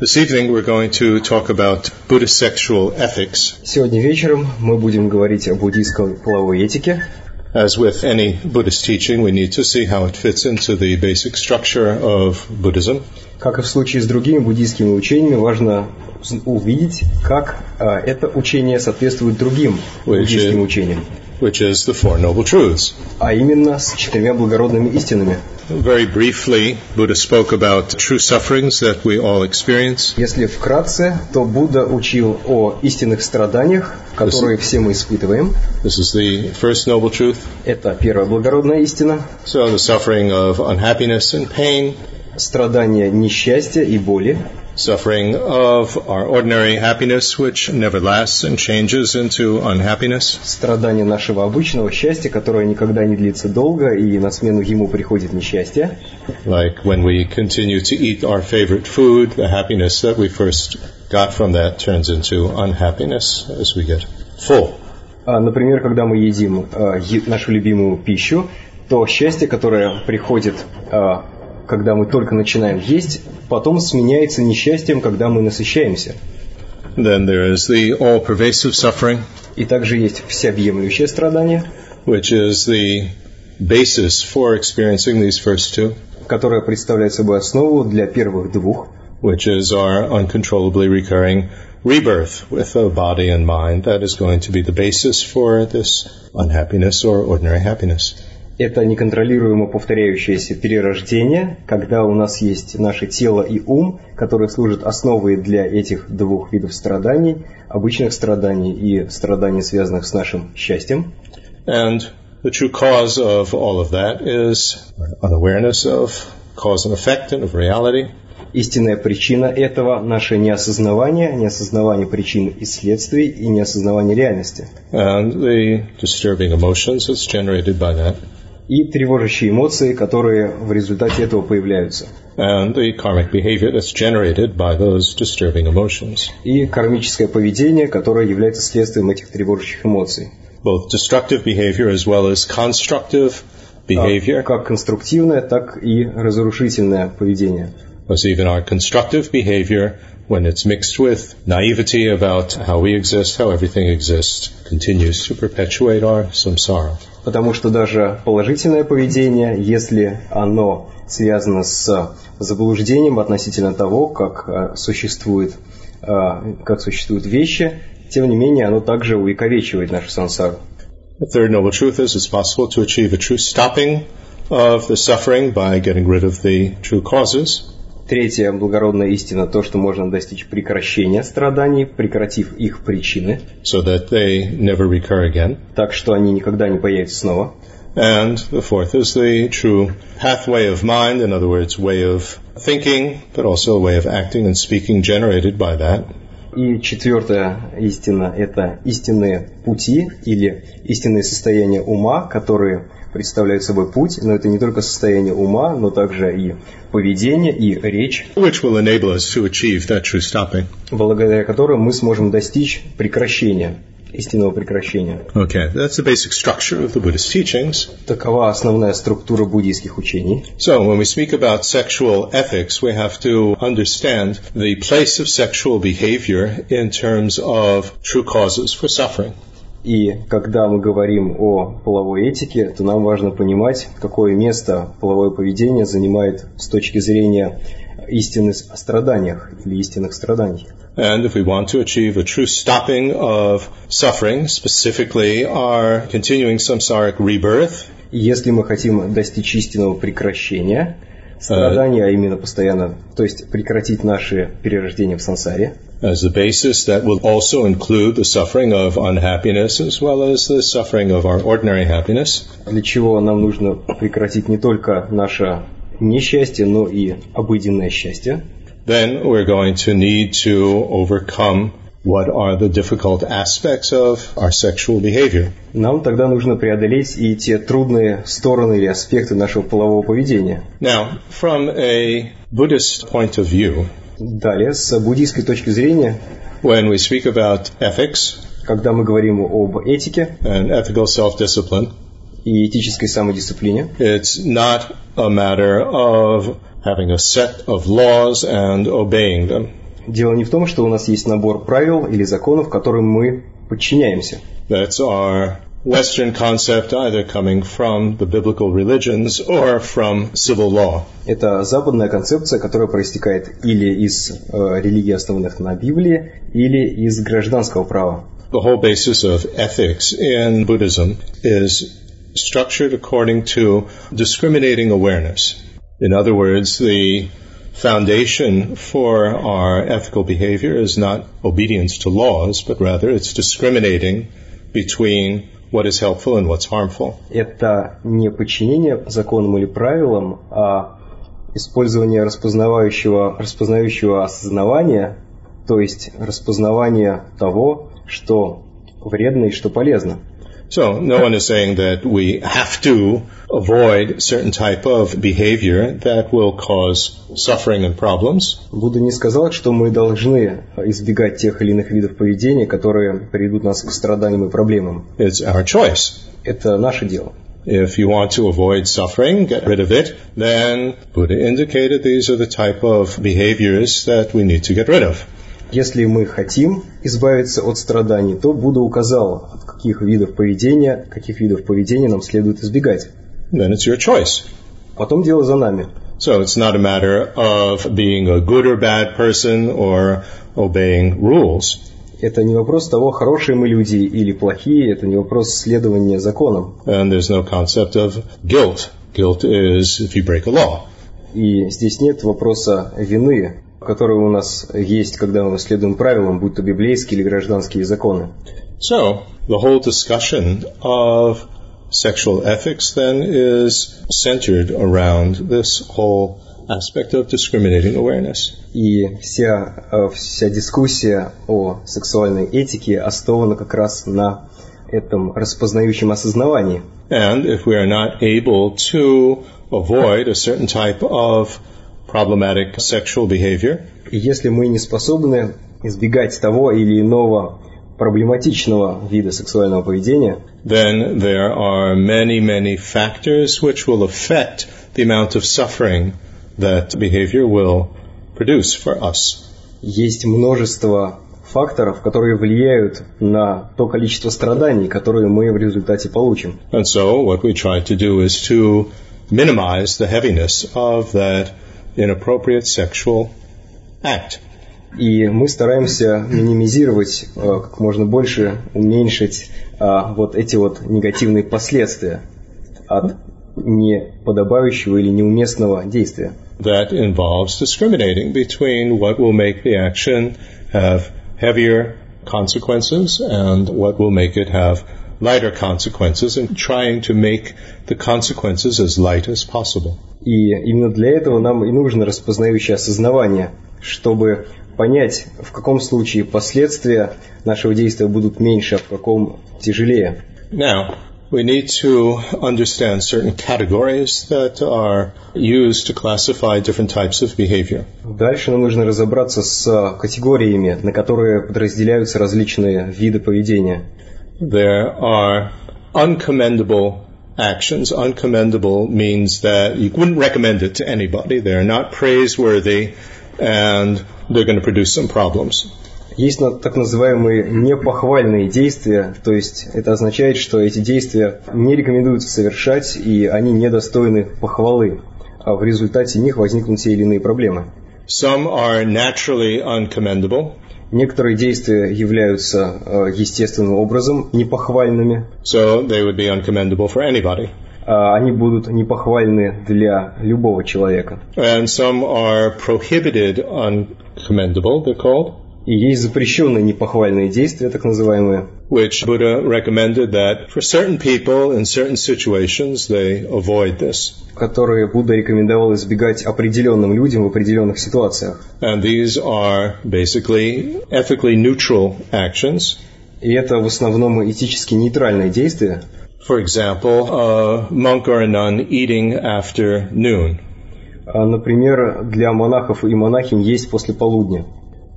This evening we're going to talk about Buddhist sexual ethics. Сегодня вечером мы будем говорить о буддийской половой этике. As with any Buddhist teaching, we need to see how it fits into the basic structure of Buddhism. Как и в случае с другими буддийскими учениями, важно увидеть, как э, это учение соответствует другим буддийским учениям. which is the Four Noble Truths. А именно с четырьмя благородными истинами. Very briefly, Buddha spoke about true sufferings that we all experience. Если вкратце, то Будда учил о истинных страданиях, которые this, все мы испытываем. This is the first noble truth. Это первая благородная истина. So the suffering of unhappiness and pain. Страдания несчастья и боли suffering of our ordinary happiness, which never lasts and changes into unhappiness. Страдание нашего обычного счастья, которое никогда не длится долго, и на смену ему приходит несчастье. Like when we continue to eat our favorite food, the happiness that we first got from that turns into unhappiness as we get full. Например, когда мы едим нашу любимую пищу, то счастье, которое приходит когда мы только начинаем есть, потом сменяется несчастьем, когда мы насыщаемся. Then there is the all-pervasive suffering, и также есть всеобъемлющее страдание, which is the basis for experiencing these first two, которое представляет собой основу для первых двух, which is our uncontrollably recurring rebirth with a body and mind that is going to be the basis for this unhappiness or ordinary happiness это неконтролируемо повторяющееся перерождение, когда у нас есть наше тело и ум, которые служат основой для этих двух видов страданий, обычных страданий и страданий, связанных с нашим счастьем. And the true cause of all of that is unawareness of cause and effect and of reality. Истинная причина этого – наше неосознавание, неосознавание причин и следствий и неосознавание реальности. And the disturbing emotions that's generated by that и тревожащие эмоции, которые в результате этого появляются. And the karmic behavior that's generated by those disturbing emotions. И кармическое поведение, которое является следствием этих тревожащих эмоций. Both destructive behavior as well as constructive behavior. Как конструктивное, так и разрушительное поведение. Because even our constructive behavior, when it's mixed with naivety about how we exist, how everything exists, continues to perpetuate our samsara. Потому что даже положительное поведение, если оно связано с заблуждением относительно того, как э, существует, э, как существуют вещи, тем не менее оно также увековечивает нашу сансару. Third noble truth is it's possible to achieve a true stopping of the suffering by getting rid of the true causes. Третья благородная истина – то, что можно достичь прекращения страданий, прекратив их причины. So that they never recur again. Так что они никогда не появятся снова. And the fourth is the true pathway of mind, in other words, way of thinking, but also a way of acting and speaking generated by that. И четвертая истина – это истинные пути или истинные состояния ума, которые представляют собой путь, но это не только состояние ума, но также и поведение, и речь, благодаря которым мы сможем достичь прекращения истинного прекращения. Okay, that's the basic structure of the Buddhist teachings. Такова основная структура буддийских учений. So, when we speak about sexual ethics, we have to understand the place of sexual behavior in terms of true causes for suffering. И когда мы говорим о половой этике, то нам важно понимать, какое место половое поведение занимает с точки зрения истины о страданиях или истинных страданий. And if we want to achieve a true stopping of suffering, specifically our continuing samsaric rebirth, если мы хотим достичь истинного прекращения страдания, а именно постоянно, то есть прекратить наше перерождение в сансаре, as the basis that will also include the suffering of unhappiness as well as the suffering of our ordinary happiness. Для чего нам нужно прекратить не только наше несчастье, но и обыденное счастье. Then we're going to need to overcome what are the difficult aspects of our sexual behavior. Нам тогда нужно преодолеть и те трудные стороны или аспекты нашего полового поведения. Now, from a Buddhist point of view, Далее, с буддийской точки зрения, when we speak about ethics, когда мы говорим об этике and ethical self-discipline, и этической самодисциплине, it's not a matter of having a set of laws and obeying them. дело не в том, что у нас есть набор правил или законов, которым мы подчиняемся. That's our Western concept either coming from the biblical religions or from civil law. Это западная концепция, которая проистекает или из э, религий, основанных на Библии, или из гражданского права. The whole basis of ethics in Buddhism is structured according to discriminating awareness. In other words, the foundation for our ethical behavior is not obedience to laws, but rather it's discriminating between what is helpful and what's harmful. Это не подчинение законам или правилам, а использование распознавающего, распознающего осознавания, то есть распознавание того, что вредно и что полезно. So no one is saying that we have to avoid certain type of behavior that will cause suffering and problems. Будда не сказал, что мы должны избегать тех или иных видов поведения, которые приведут нас к страданиям и проблемам. It's our choice. Это наше дело. If you want to avoid suffering, get rid of it, then Buddha indicated these are the type of behaviors that we need to get rid of. Если мы хотим избавиться от страданий, то Будда указал, каких видов поведения, каких видов поведения нам следует избегать. Then it's your choice. Потом дело за нами. So it's not a matter of being a good or bad person or obeying rules. Это не вопрос того, хорошие мы люди или плохие, это не вопрос следования законам. And there's no concept of guilt. Guilt is if you break a law. И здесь нет вопроса вины которые у нас есть, когда мы следуем правилам, будь то библейские или гражданские законы. So, the whole discussion of sexual ethics then is centered around this whole aspect of discriminating awareness. И вся, э, вся дискуссия о сексуальной этике основана как раз на этом распознающем осознавании. And if we are not able to avoid a certain type of problematic sexual behavior, И если мы не способны избегать того или иного проблематичного вида сексуального поведения, then there are many, many factors which will affect the amount of suffering that behavior will produce for us. есть множество факторов, которые влияют на то количество страданий, которые мы в результате получим. And so what we try to do is to minimize the heaviness of that inappropriate sexual act. И мы стараемся минимизировать э, как можно больше, уменьшить э, вот эти вот негативные последствия от неподобающего или неуместного действия. That involves discriminating between what will make the action have heavier consequences and what will make it have lighter consequences and trying to make the consequences as light as possible. И именно для этого нам и нужно распознающее осознавание, чтобы понять, в каком случае последствия нашего действия будут меньше, а в каком тяжелее. Now, we need to understand certain categories that are used to classify different types of behavior. Дальше нам нужно разобраться с категориями, на которые подразделяются различные виды поведения. There are uncommendable actions. Uncommendable means that you wouldn't recommend it to anybody. They're not praiseworthy and they're going to produce some problems. Есть так называемые непохвальные действия, то есть это означает, что эти действия не рекомендуется совершать и они недостойны похвалы, а в результате них возникнут те или иные проблемы. Some are naturally uncommendable. Некоторые действия являются э, естественным образом непохвальными. So they would be uncommendable for anybody. А они будут непохвальны для любого человека. And some are prohibited uncommendable, they're called. И есть запрещенные непохвальные действия, так называемые. Which Buddha recommended that for certain people in certain situations they avoid this. Которые Будда рекомендовал избегать определенным людям в определенных ситуациях. And these are basically ethically neutral actions. И это в основном этически нейтральные действия. For example, a monk or a nun eating after noon. Например, для монахов и монахинь есть после полудня.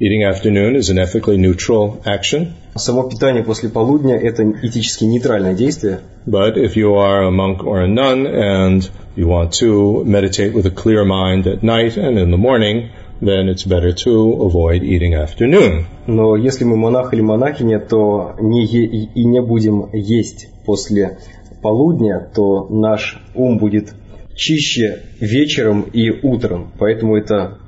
Eating after noon is an ethically neutral action. Само питание после полудня – это этически нейтральное действие. But if you are a monk or a nun and you want to meditate with a clear mind at night and in the morning, then it's better to avoid eating after noon. Но если мы монах или монахиня, то не е- и не будем есть после полудня, то наш ум будет чище вечером и утром. Поэтому это э,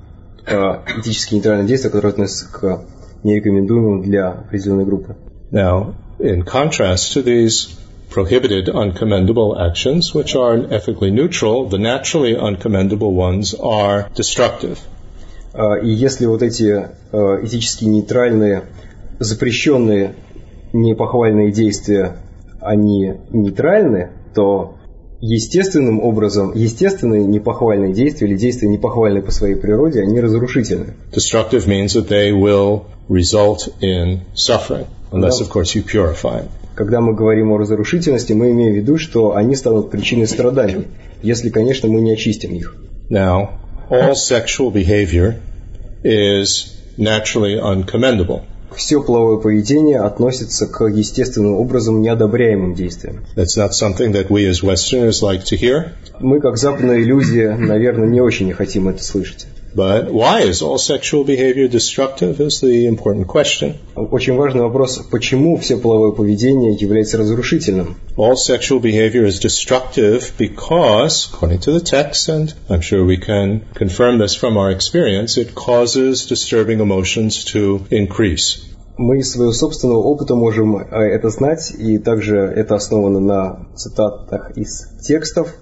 этически нейтральное действие, которое относится к нерекомендуемым для определенной группы. Now, in contrast to these prohibited uncommendable actions, which are ethically neutral, the naturally uncommendable ones are destructive. А, И если вот эти э, этически нейтральные, запрещенные, непохвальные действия, они нейтральны, то естественным образом, естественные непохвальные действия или действия непохвальные по своей природе, они разрушительны. Destructive means that they will result in suffering, unless, of course, you purify it. Когда мы говорим о разрушительности, мы имеем в виду, что они станут причиной страданий, если, конечно, мы не очистим их. Now, all sexual behavior is naturally uncommendable. Все половое поведение относится к естественным образом неодобряемым действиям. That's not something that we as Westerners like to hear. Мы, как западные люди, наверное, не очень хотим это слышать. But why is all sexual behavior destructive is the important question. Очень важный вопрос, почему все половое поведение является разрушительным? All sexual behavior is destructive because, according to the text, and I'm sure we can confirm this from our experience, it causes disturbing emotions to increase. Мы из своего собственного опыта можем э, это знать, и также это основано на цитатах из текстов,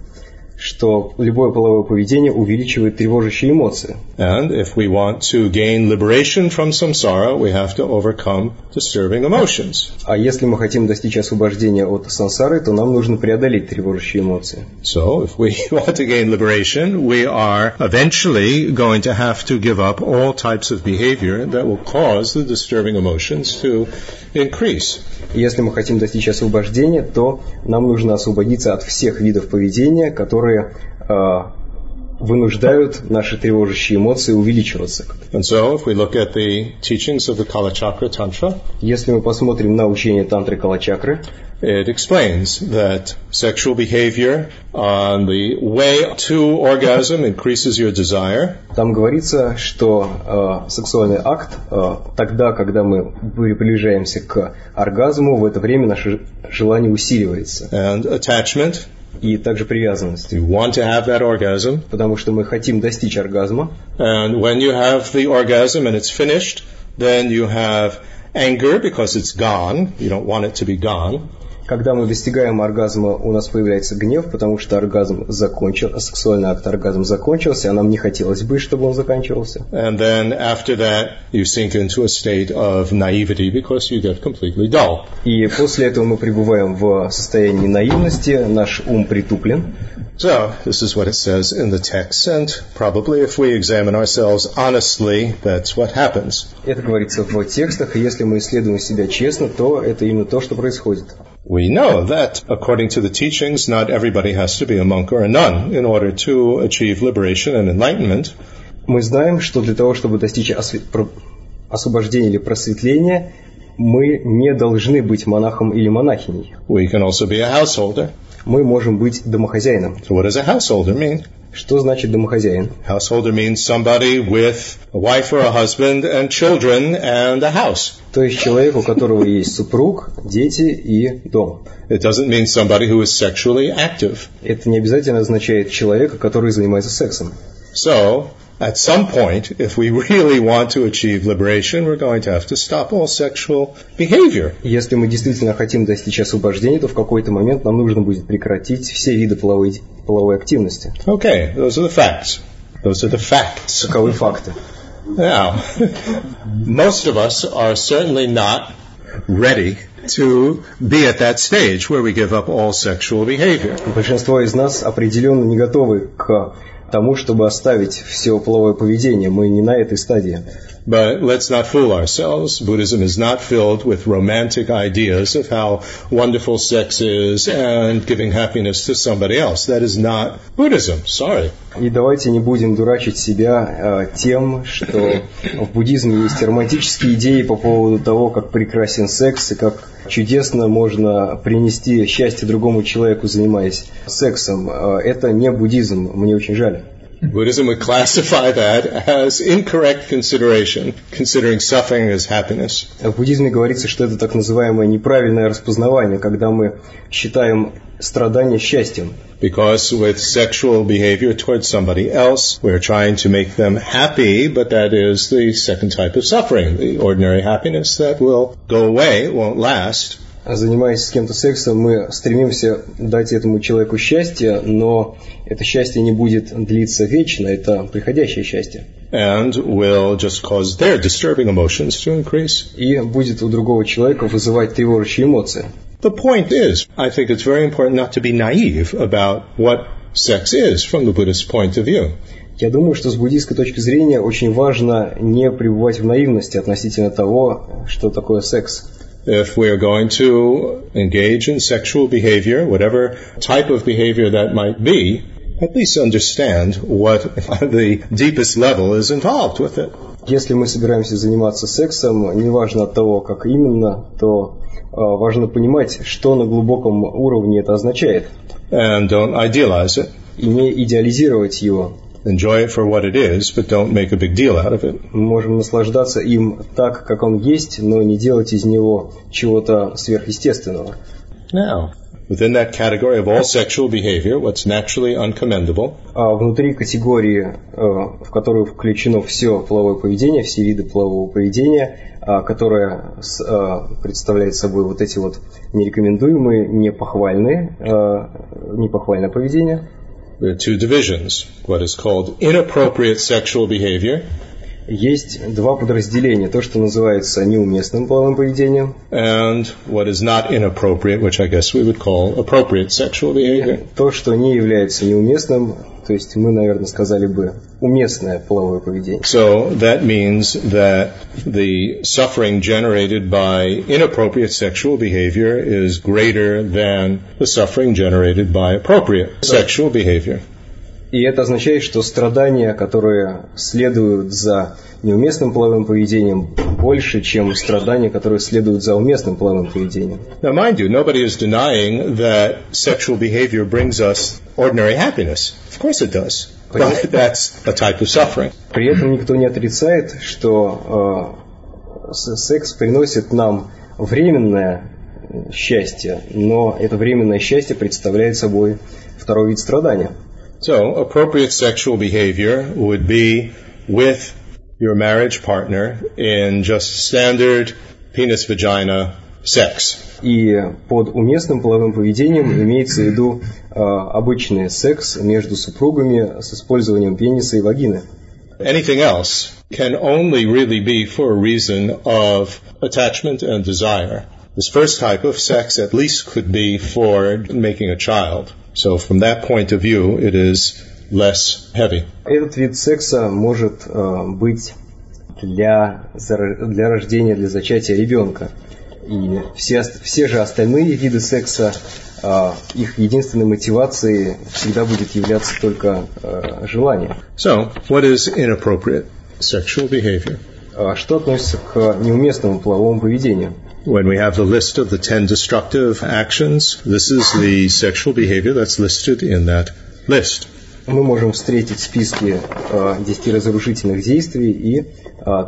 что любое половое поведение увеличивает тревожащие эмоции. And if we want to gain liberation from samsara, we have to overcome disturbing emotions. А если мы хотим достичь освобождения от сансары, то нам нужно преодолеть тревожащие эмоции. So if we want to gain liberation, we are eventually going to have to give up all types of behavior that will cause the disturbing emotions to increase. Если мы хотим достичь освобождения, то нам нужно освободиться от всех видов поведения, которые э, вынуждают наши тревожащие эмоции увеличиваться. And so if we look at the teachings of the Kalachakra Tantra, Если мы посмотрим на учение тантры Калачакры, it explains that sexual behavior on the way to orgasm increases your desire, там говорится, что э, сексуальный акт, э, тогда, когда мы приближаемся к оргазму, в это время наше желание усиливается. and attachment. И также привязанность. You want to have that orgasm, Потому что мы хотим достичь оргазма, and when you have the orgasm and it's finished, then you have anger because it's gone. You don't want it to be gone. Когда мы достигаем оргазма, у нас появляется гнев, потому что оргазм закончился, сексуальный акт оргазм закончился, а нам не хотелось бы, чтобы он заканчивался. And then after that, you sink into a state of naivety because you get completely dull. И после этого мы пребываем в состоянии наивности, наш ум притуплен. So, this is what it says in the text, and probably if we examine ourselves honestly, that's what happens. Это говорится в текстах, и если мы исследуем себя честно, то это именно то, что происходит. We know that, according to the teachings, not everybody has to be a monk or a nun in order to achieve liberation and enlightenment. Мы знаем, что для того, чтобы достичь осве- про- освобождения или просветления, мы не должны быть монахом или монахиней. We can also be a householder. Мы можем быть домохозяином. So what does a householder mean? Что значит домохозяин? Householder means somebody with a wife or a husband and children and a house. То есть человек, у которого есть супруг, дети и дом. It doesn't mean somebody who is sexually active. Это не обязательно означает человека, который занимается сексом. So, at some point, if we really want to achieve liberation, we're going to have to stop all sexual behavior. Если мы действительно хотим достичь освобождения, то в какой-то момент нам нужно будет прекратить все виды половой, половой активности. Okay, those are the facts. Those are the facts. Таковы факты. Now, most of us are certainly not ready to be at that stage where we give up all sexual behavior. Большинство из нас определенно не готовы к тому, чтобы оставить все половое поведение. Мы не на этой стадии. But let's not fool ourselves. Buddhism is not filled with romantic ideas of how wonderful sex is and giving happiness to somebody else. That is not Buddhism. Sorry. И давайте не будем дурачить себя э, тем, что в буддизме есть романтические идеи по поводу того, как прекрасен секс и как чудесно можно принести счастье другому человеку, занимаясь сексом. Э, это не буддизм, мне очень жаль. Buddhism would classify that as incorrect consideration, considering suffering as happiness. В буддизме говорится, что это так называемое неправильное распознавание, когда мы считаем страдание счастьем. Because with sexual behavior towards somebody else, we're trying to make them happy, but that is the second type of suffering, the ordinary happiness that will go away, won't last. Занимаясь с кем-то сексом, мы стремимся дать этому человеку счастье, но это счастье не будет длиться вечно, это приходящее счастье. And will just cause their disturbing emotions to increase. И будет у другого человека вызывать тревожащие эмоции. The point is, I think it's very important not to be naive about what sex is from the Buddhist point of view. Я думаю, что с буддийской точки зрения очень важно не пребывать в наивности относительно того, что такое секс. If we are going to engage in sexual behavior, whatever type of behavior that might be, at least understand what the deepest level is involved with it. Если мы собираемся заниматься сексом, неважно от того, как именно, то э, важно понимать, что на глубоком уровне это означает. And don't idealize it. И не идеализировать его. Enjoy it for what it is, but don't make a big deal out of it. Мы можем наслаждаться им так, как он есть, но не делать из него чего-то сверхъестественного. Now, within that category of all sexual behavior, what's naturally uncommendable, А внутри категории, э, в которую включено все половое поведение, все виды полового поведения, а, которое э, представляет собой вот эти вот нерекомендуемые, непохвальные, э, непохвальное поведение, there are two divisions. What is called inappropriate sexual behavior есть два подразделения. То, что называется неуместным половым поведением, and what is not inappropriate, which I guess we would call appropriate sexual behavior. то, что не является неуместным, то есть мы, наверное, сказали бы уместное половое поведение. So that means that the suffering generated by inappropriate sexual behavior is greater than the suffering generated by appropriate sexual behavior. И это означает, что страдания, которые следуют за неуместным половым поведением, больше, чем страдания, которые следуют за уместным половым поведением. Now, mind you, nobody is denying that sexual behavior brings us ordinary happiness. Of course it does. But that's a type of suffering. При этом никто не отрицает, что э, секс приносит нам временное счастье, но это временное счастье представляет собой второй вид страдания. So, appropriate sexual behavior would be with your marriage partner in just standard penis vagina sex. И под уместным половым поведением имеется в виду э, обычный секс между супругами с использованием пениса и вагины. Anything else can only really be for a reason of attachment and desire. This first type of sex at least could be for making a child. So from that point of view, it is less heavy. Этот вид секса может э, быть для, для рождения, для зачатия ребенка. И все, все же остальные виды секса, э, их единственной мотивацией всегда будет являться только э, желание. So, what is inappropriate sexual behavior? А что относится к неуместному половому поведению? When we have the list of the 10 destructive actions, this is the sexual behavior that's listed in that list. Мы можем встретить списки э, 10 разрушительных действий, и э,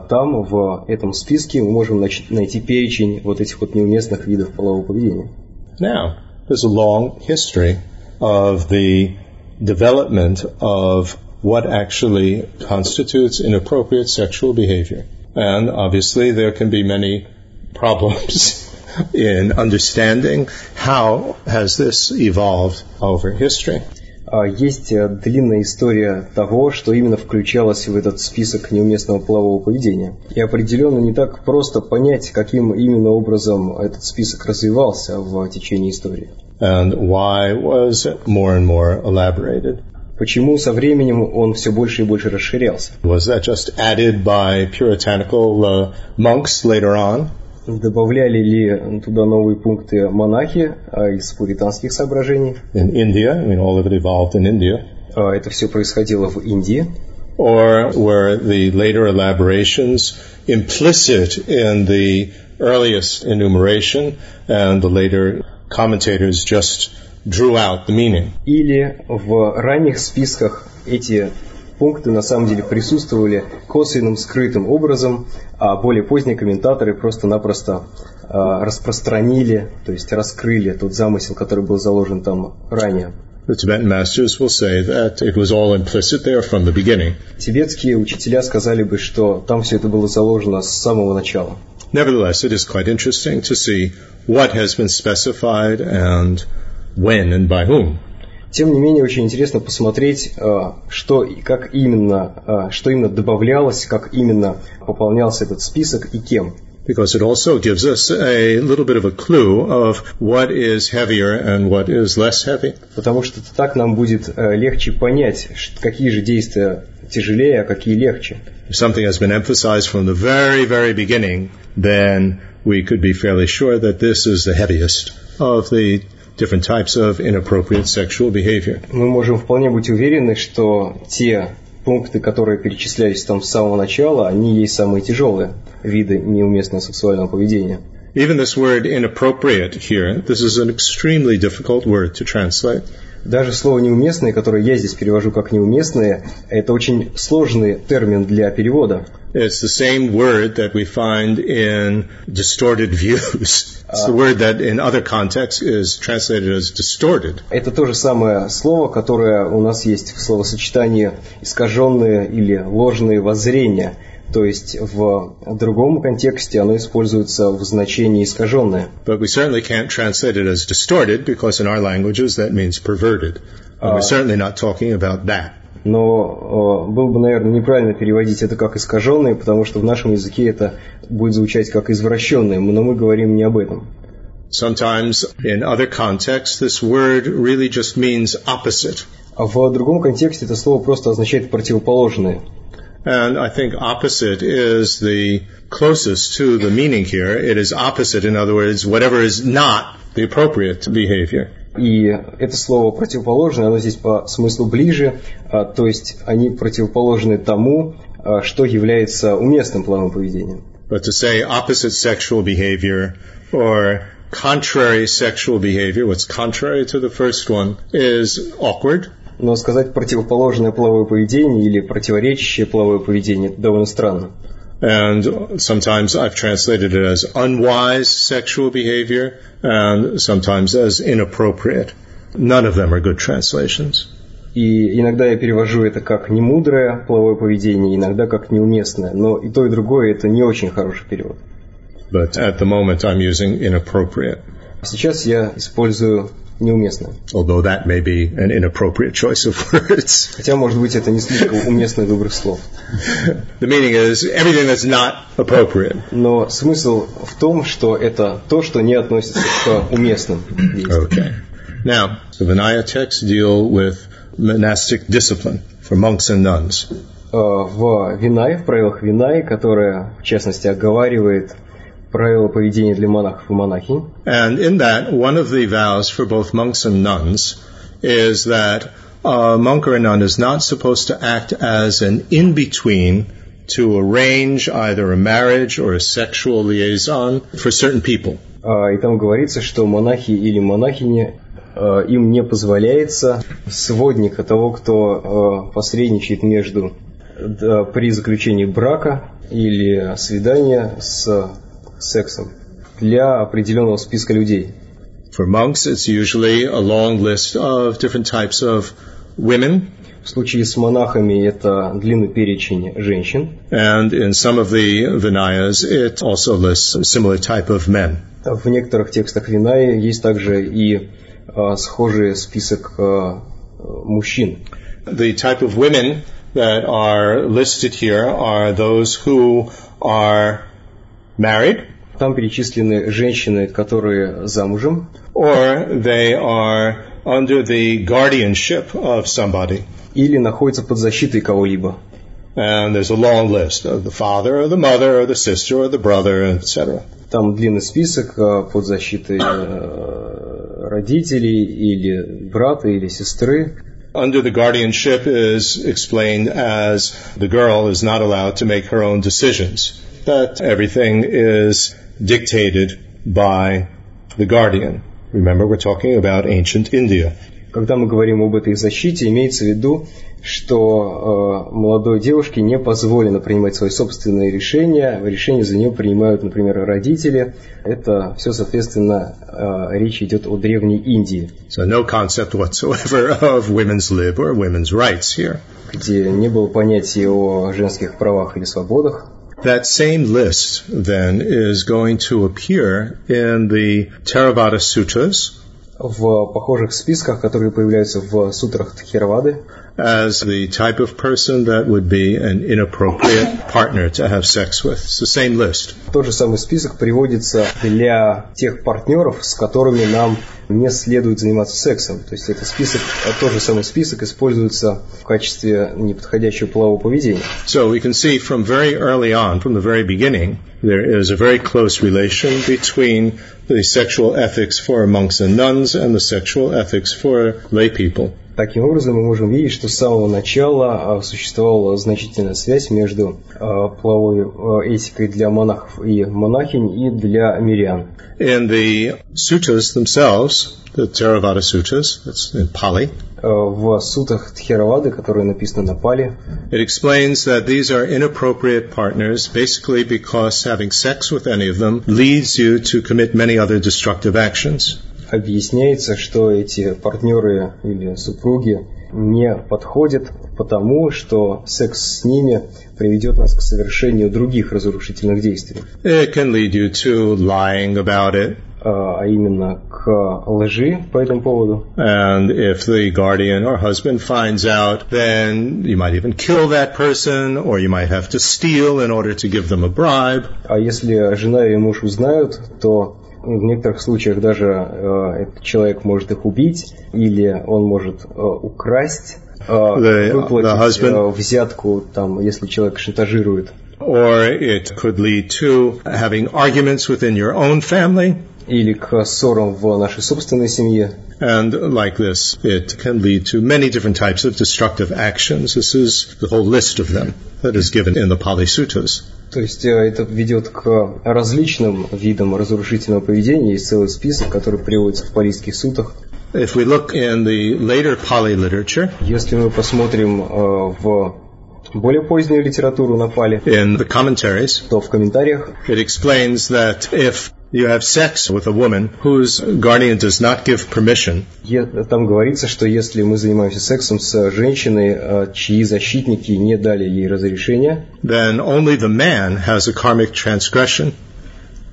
там, в этом списке, мы можем нач- найти перечень вот этих вот неуместных видов полового поведения. Now, there's a long history of the development of what actually constitutes inappropriate sexual behavior. And obviously there can be many problems in understanding how has this evolved over history. А Есть э, длинная история того, что именно включалось в этот список неуместного полового поведения. И определенно не так просто понять, каким именно образом этот список развивался в течение истории. And why was it more and more elaborated? Почему со временем он все больше и больше расширялся? Was that just added by puritanical uh, monks later on? Добавляли ли туда новые пункты монахи а, из пуританских соображений? in India. I mean, all of it evolved in India. А, Это все происходило в Индии. Or were the later elaborations implicit in the earliest enumeration and the later commentators just drew out the meaning? Или в ранних списках эти пункты на самом деле присутствовали косвенным, скрытым образом, а более поздние комментаторы просто-напросто э, распространили, то есть раскрыли тот замысел, который был заложен там ранее. The Tibetan masters will say that it was all implicit there from the beginning. Тибетские учителя сказали бы, что там все это было заложено с самого начала. Nevertheless, it is quite interesting to see what has been specified and when and by whom. Тем не менее, очень интересно посмотреть, э, что и как именно, э, что именно добавлялось, как именно пополнялся этот список и кем. Because it also gives us a little bit of a clue of what is heavier and what is less heavy. Потому что так нам будет э, легче понять, какие же действия тяжелее, а какие легче. If something has been emphasized from the very, very beginning, then we could be fairly sure that this is the heaviest of the different types of inappropriate sexual behavior. Мы можем вполне быть уверены, что те пункты, которые перечислялись там с самого начала, они есть самые тяжелые виды неуместного сексуального поведения. Even this word inappropriate here, this is an extremely difficult word to translate. Даже слово «неуместное», которое я здесь перевожу как «неуместное», это очень сложный термин для перевода. It's the same word that we find in distorted views. It's the word that in other contexts is translated as distorted. Это то же самое слово, которое у нас есть в словосочетании «искаженные» или «ложные воззрения». То есть в другом контексте оно используется в значении «искаженное». But we certainly can't translate it as distorted because in our languages that means perverted. And we're certainly not talking about that. Но э, было бы, наверное, неправильно переводить это как искаженное, потому что в нашем языке это будет звучать как извращенное, но мы говорим не об этом. Sometimes in other contexts this word really just means opposite. А в другом контексте это слово просто означает противоположное. And I think opposite is the closest to the meaning here. It is opposite, in other words, whatever is not the appropriate behavior. И это слово противоположное, оно здесь по смыслу ближе, а, то есть они противоположны тому, а, что является уместным половым поведением. But to say opposite sexual behavior or contrary sexual behavior, what's contrary to the first one, is awkward. Но сказать противоположное половое поведение или противоречащее половое поведение это довольно странно. And sometimes I've translated it as unwise sexual behavior and sometimes as inappropriate. None of them are good translations. И иногда я перевожу это как немудрое половое поведение, иногда как неуместное. Но и то, и другое это не очень хороший перевод. But at the moment I'm using inappropriate. Сейчас я использую неуместное. although that may be an inappropriate choice of words. Хотя, может быть, это не слишком уместный выбор слов. the meaning is everything that's not appropriate. Но смысл в том, что это то, что не относится к уместным действиям. Okay. Now, the Vinaya texts deal with monastic discipline for monks and nuns. Э, В Винае, в правилах Винае, которая, в частности, оговаривает правила поведения для монахов и монахинь, And in that, one of the vows for both monks and nuns is that a monk or a nun is not supposed to act as an in-between to arrange either a marriage or a sexual liaison for certain people. А, И там говорится, что монахи или монахини э, им не позволяется сводника того, кто э, посредничает между да, при заключении брака или свидания с сексом для определенного списка людей. For monks, it's usually a long list of different types of women, В случае с монахами это длинный перечень женщин. and in some of the Vinayas, it also lists a similar type of men. В некоторых текстах Винаи есть также и э, схожий список э, мужчин. The type of women that are listed here are those who are married, Там перечислены женщины, которые замужем, or they are under the guardianship of somebody. или находятся под защитой кого-либо. And there's a long list of the father or the mother or the sister or the brother, etc. Там длинный список э, под защитой э, родителей или брата или сестры. Under the guardianship is explained as the girl is not allowed to make her own decisions. That everything is dictated by the guardian. Remember, we're talking about ancient India. когда мы говорим об этой защите, имеется в виду, что э, молодой девушке не позволено принимать свои собственные решения, решения за нее принимают, например, родители. Это все, соответственно, э, речь идет о древней Индии. So no concept whatsoever of women's lib or women's rights here. Где не было понятия о женских правах или свободах. That same list then is going to appear in the Theravada Sutras, в похожих списках, которые появляются в сутрах Тхеравады. As the type of person that would be an inappropriate partner to have sex with. It's the same list. Тот же самый список приводится для тех партнеров, с которыми нам не следует заниматься сексом. То есть это список, тот же самый список используется в качестве неподходящего полового поведения. So we can see from very early on, from the very beginning, there is a very close relation between the sexual ethics for monks and nuns and the sexual ethics for lay people. Таким образом, мы можем видеть, что с самого начала существовала значительная связь между половой этикой для монахов и монахинь и для мирян. In the sutras themselves, the Theravada sutras, that's in Pali, в сутах Тхеравады, которые написаны на пали. It explains that these are inappropriate partners basically because having sex with any of them leads you to commit many other destructive actions. Объясняется, что эти партнеры или супруги не подходят потому, что секс с ними приведет нас к совершению других разрушительных действий. It can lead you to lying about it, а именно к лжи по этому поводу. And if the guardian or husband finds out, then you might even kill that person, or you might have to steal in order to give them a bribe. А если жена и муж узнают, то в некоторых случаях даже э, этот человек может их убить, или он может э, украсть, э, the, выплатить the husband. э, взятку, там, если человек шантажирует. Or it could lead to having arguments within your own family. или к ссорам в нашей собственной семье. And like this, it can lead to many different types of destructive actions. This is the whole list of them that is given in the Pali Suttas. То есть это ведет к различным видам разрушительного поведения. Есть целый список, который приводится в палийских сутах. If we look in the later Pali literature, Если мы посмотрим э, в более позднюю литературу на Пали, in the commentaries, то в комментариях it explains that if you have sex with a woman whose guardian does not give permission, е- там говорится, что если мы занимаемся сексом с женщиной, э, чьи защитники не дали ей разрешения, then only the man has a karmic transgression.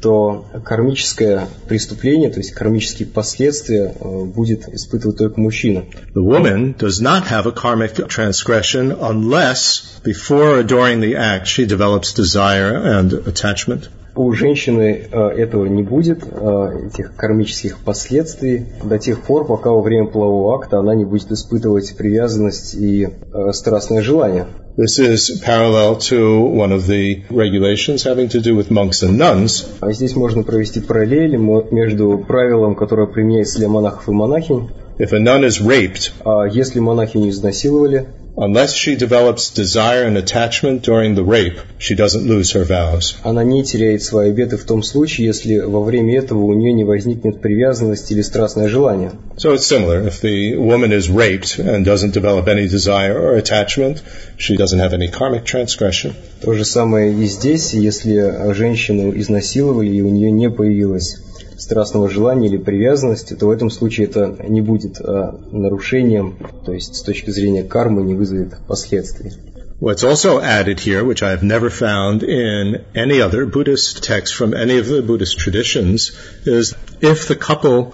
то кармическое преступление, то есть кармические последствия э, будет испытывать только мужчина. The woman does not have a karmic transgression unless before or during the act she develops desire and attachment. У женщины э, этого не будет, э, этих кармических последствий, до тех пор, пока во время полового акта она не будет испытывать привязанность и э, страстное желание. This is parallel to one of the regulations having to do with monks and nuns, А здесь можно провести параллель между правилом, которое применяется для монахов и монахинь. if a nun is raped, А если монахиню изнасиловали, unless she develops desire and attachment during the rape, she doesn't lose her vows. она не теряет свои обеты в том случае, если во время этого у нее не возникнет привязанность или страстное желание. So it's similar. If the woman is raped and doesn't develop any desire or attachment, she doesn't have any karmic transgression. То же самое и здесь, если женщину изнасиловали и у нее не появилось страстного желания или привязанности, то в этом случае это не будет а, нарушением, то есть с точки зрения кармы не вызовет последствий. What's also added here, which I've never found in any other Buddhist text from any of the Buddhist traditions, is if the couple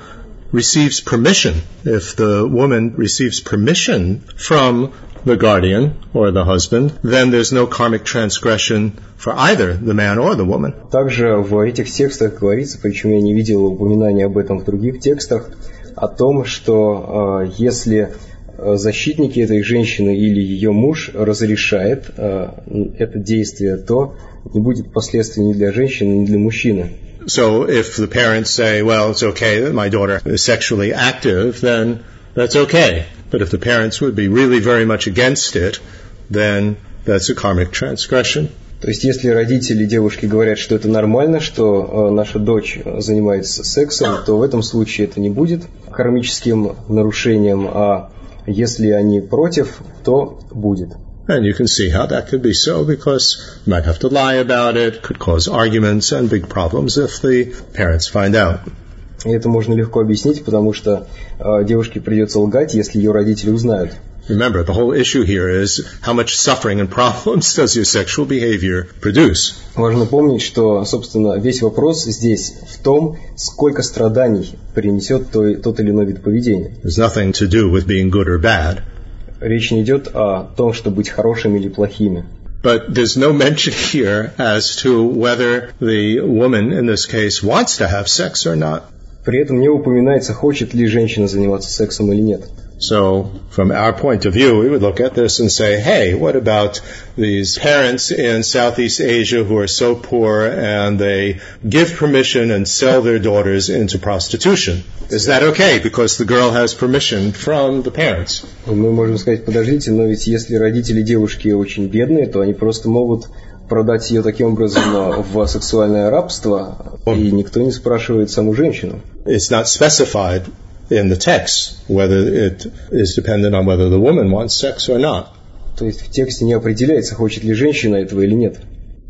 receives permission, if the woman receives permission from the guardian or the husband, then there's no karmic transgression for either the man or the woman. Также в этих текстах говорится, причем я не видел упоминания об этом в других текстах, о том, что э, если э, защитники этой женщины или ее муж разрешает э, это действие, то не будет последствий ни для женщины, ни для мужчины. So if the parents say, well, it's okay that my daughter is sexually active, then that's okay. But if the parents would be really very much against it, then that's a karmic transgression. То есть, если родители девушки говорят, что это нормально, что э, наша дочь занимается сексом, то в этом случае это не будет кармическим нарушением, а если они против, то будет. And you can see how that could be so because you might have to lie about it, could cause arguments and big problems if the parents find out. И это можно легко объяснить, потому что э, девушке придется лгать, если ее родители узнают. Remember, the whole issue here is how much suffering and problems does your sexual behavior produce. Важно помнить, что, собственно, весь вопрос здесь в том, сколько страданий принесет то, тот или иной вид поведения. There's nothing to do with being good or bad. Речь не идет о том, чтобы быть хорошими или плохими. But there's no mention here as to whether the woman in this case wants to have sex or not. При этом не упоминается, хочет ли женщина заниматься сексом или нет. So, from our point of view, we would look at this and say, hey, what about these parents in Southeast Asia who are so poor and they give permission and sell their daughters into prostitution? Is that okay because the girl has permission from the parents? Мы можем сказать, подождите, но ведь если родители девушки очень бедные, то они просто могут продать ее таким образом в сексуальное рабство, и никто не спрашивает саму женщину. It's not specified in the text whether it is dependent on whether the woman wants sex or not. То есть в тексте не определяется, хочет ли женщина этого или нет.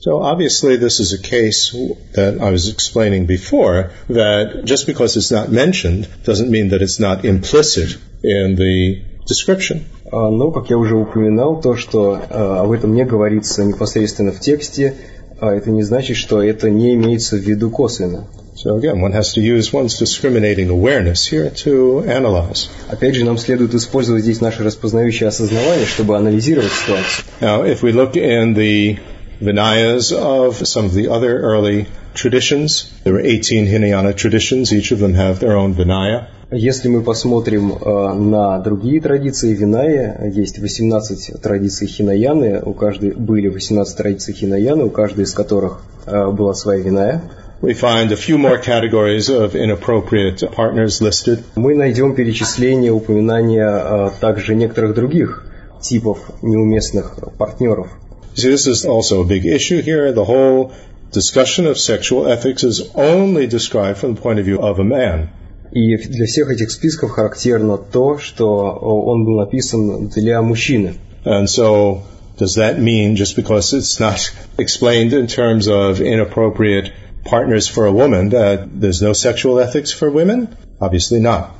So obviously this is a case that I was explaining before that just because it's not mentioned doesn't mean that it's not implicit in the description. Но, как я уже упоминал, то, что об этом не говорится непосредственно в тексте, это не значит, что это не имеется в виду косвенно. So again, one has to use one's discriminating awareness here to analyze. Опять же, нам следует использовать здесь наше распознающее осознавание, чтобы анализировать ситуацию. Now, if we look in the Vinayas of some of the other early traditions, there were 18 Hinayana traditions, each of them have their own Vinaya. Если мы посмотрим э, на другие традиции Виная, есть 18 традиций Хинаяны, у каждой были 18 традиций Хинаяны, у каждой из которых э, была своя Виная. We find a few more categories of inappropriate partners listed. Мы найдем перечисление, упоминания также некоторых других типов неуместных партнеров. See, this is also a big issue here. The whole discussion of sexual ethics is only described from the point of view of a man. И для всех этих списков характерно то, что он был написан для мужчины. And so, does that mean just because it's not explained in terms of inappropriate partners for a woman that there's no sexual ethics for women? Obviously not.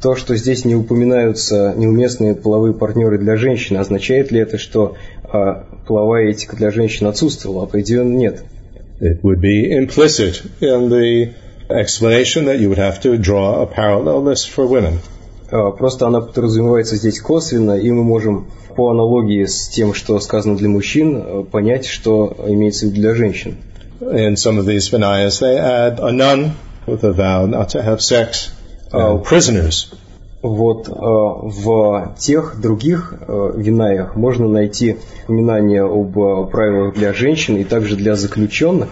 То, что здесь не упоминаются неуместные половые партнеры для женщин, означает ли это, что э, половая этика для женщин отсутствовала? Определенно нет. It would be implicit in the explanation that you would have to draw a parallel list for women. Э, просто она подразумевается здесь косвенно, и мы можем по аналогии с тем, что сказано для мужчин, понять, что имеется в виду для женщин. in some of these Vinayas, they add a nun with a vow not to have sex, uh, prisoners. Вот э, в тех других э, винаях можно найти упоминание об э, правилах для женщин и также для заключенных.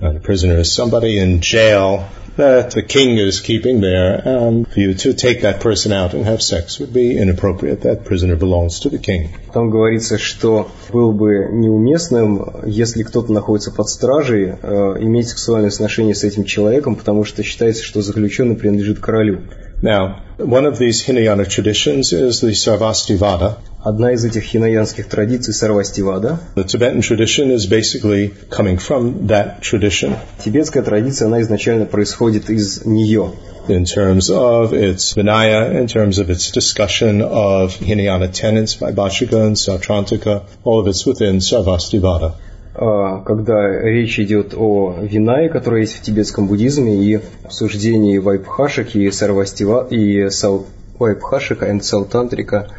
And a prisoner is somebody in jail that the king is keeping there, and for you to take that person out and have sex would be inappropriate. That prisoner belongs to the king. Там говорится, что было бы неуместным, если кто-то находится под стражей, э, иметь сексуальное сношение с этим человеком, потому что считается, что заключенный принадлежит королю. Now, one of these Hinayana traditions is the Sarvastivada. Одна из этих хинаянских традиций Сарвастивада. The Tibetan tradition is basically coming from that tradition. Тибетская традиция, она изначально происходит из нее. In terms of its Vinaya, in terms of its discussion of Hinayana tenets by Bhashika and Sautrantika, all of it's within Sarvastivada. когда речь идет о Винае, которая есть в тибетском буддизме, и обсуждении Вайбхашик и Сарвастива и Сау, Вайбхашика и Саутантрика,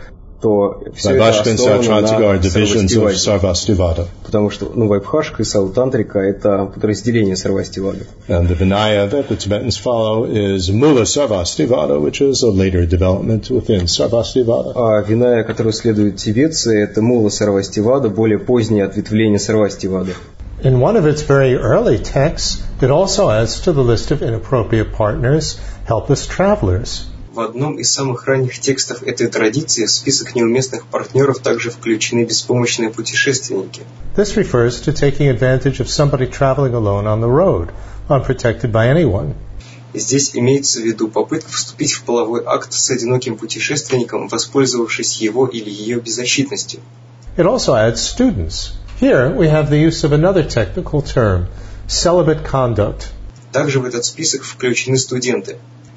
то все это основано на Сарвастиваде. Потому что ну, Вайбхашка и Саутантрика – это подразделение Сарвастивады. And the Vinaya that the Tibetans follow is Mula Sarvastivada, which is a later development within Sarvastivada. А Виная, которую следуют тибетцы, это Мула Сарвастивада, более позднее ответвление Сарвастивады. In one of its very early texts, it also adds to the list of inappropriate partners helpless travelers. В одном из самых ранних текстов этой традиции в список неуместных партнеров также включены беспомощные путешественники. This refers to taking advantage of somebody traveling alone on the road, unprotected by anyone. Здесь имеется в виду попытка вступить в половой акт с одиноким путешественником, воспользовавшись его или ее беззащитностью. It also adds students. Here we have the use of another technical term, celibate conduct. Также в этот список включены студенты.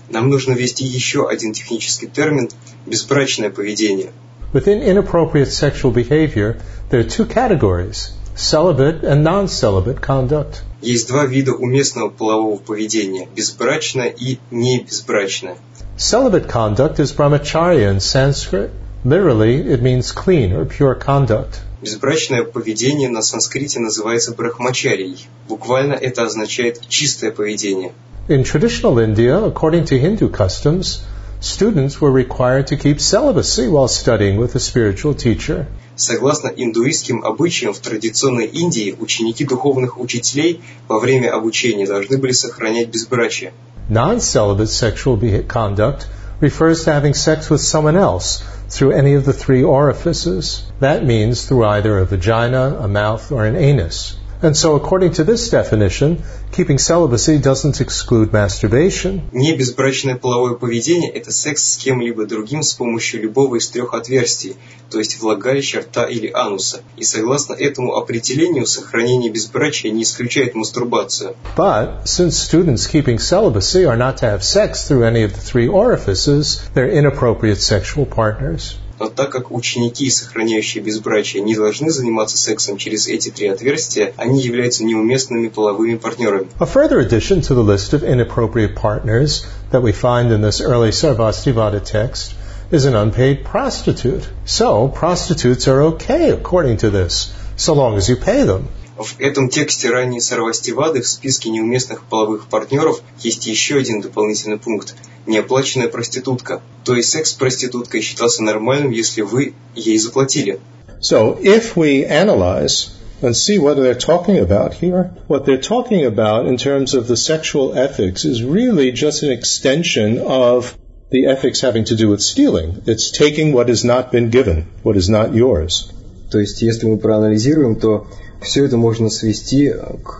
Нам нужно ввести еще один технический термин – безбрачное поведение. Within inappropriate sexual behavior, there are two categories, celibate and non-celibate conduct. Есть два вида уместного полового поведения – безбрачное и небезбрачное. Celibate conduct is brahmacharya in Sanskrit. Literally, it means clean or pure conduct. Безбрачное поведение на санскрите называется брахмачарией. Буквально это означает чистое поведение. In traditional India, according to Hindu customs, students were required to keep celibacy while studying with a spiritual teacher. Согласно индуистским обычаям в традиционной Индии, ученики духовных учителей во время обучения должны были сохранять безбрачие. Non-celibate sexual conduct refers to having sex with someone else through any of the three orifices. That means through either a vagina, a mouth, or an anus. And so, according to this definition, keeping celibacy doesn't exclude masturbation. Небезбрачное половое поведение – это секс с кем-либо другим с помощью любого из трех отверстий, то есть влагалища, рта или ануса. И согласно этому определению, сохранение безбрачия не исключает мастурбацию. But since students keeping celibacy are not to have sex through any of the three orifices, they're inappropriate sexual partners. Но так как ученики, сохраняющие безбрачие, не должны заниматься сексом через эти три отверстия, они являются неуместными половыми партнерами. A further addition to the list of inappropriate partners that we find in this early Sarvastivada text is an unpaid prostitute. So, prostitutes are okay according to this, so long as you pay them. В этом тексте ранней Сарвастивады в списке неуместных половых партнеров есть еще один дополнительный пункт – неоплаченная проститутка. То есть секс с проституткой считался нормальным, если вы ей заплатили. So if we analyze and see what they're talking about here, what they're talking about in terms of the sexual ethics is really just an extension of the ethics having to do with stealing. It's taking what has not been given, what is not yours. То есть, если мы проанализируем, то все это можно свести к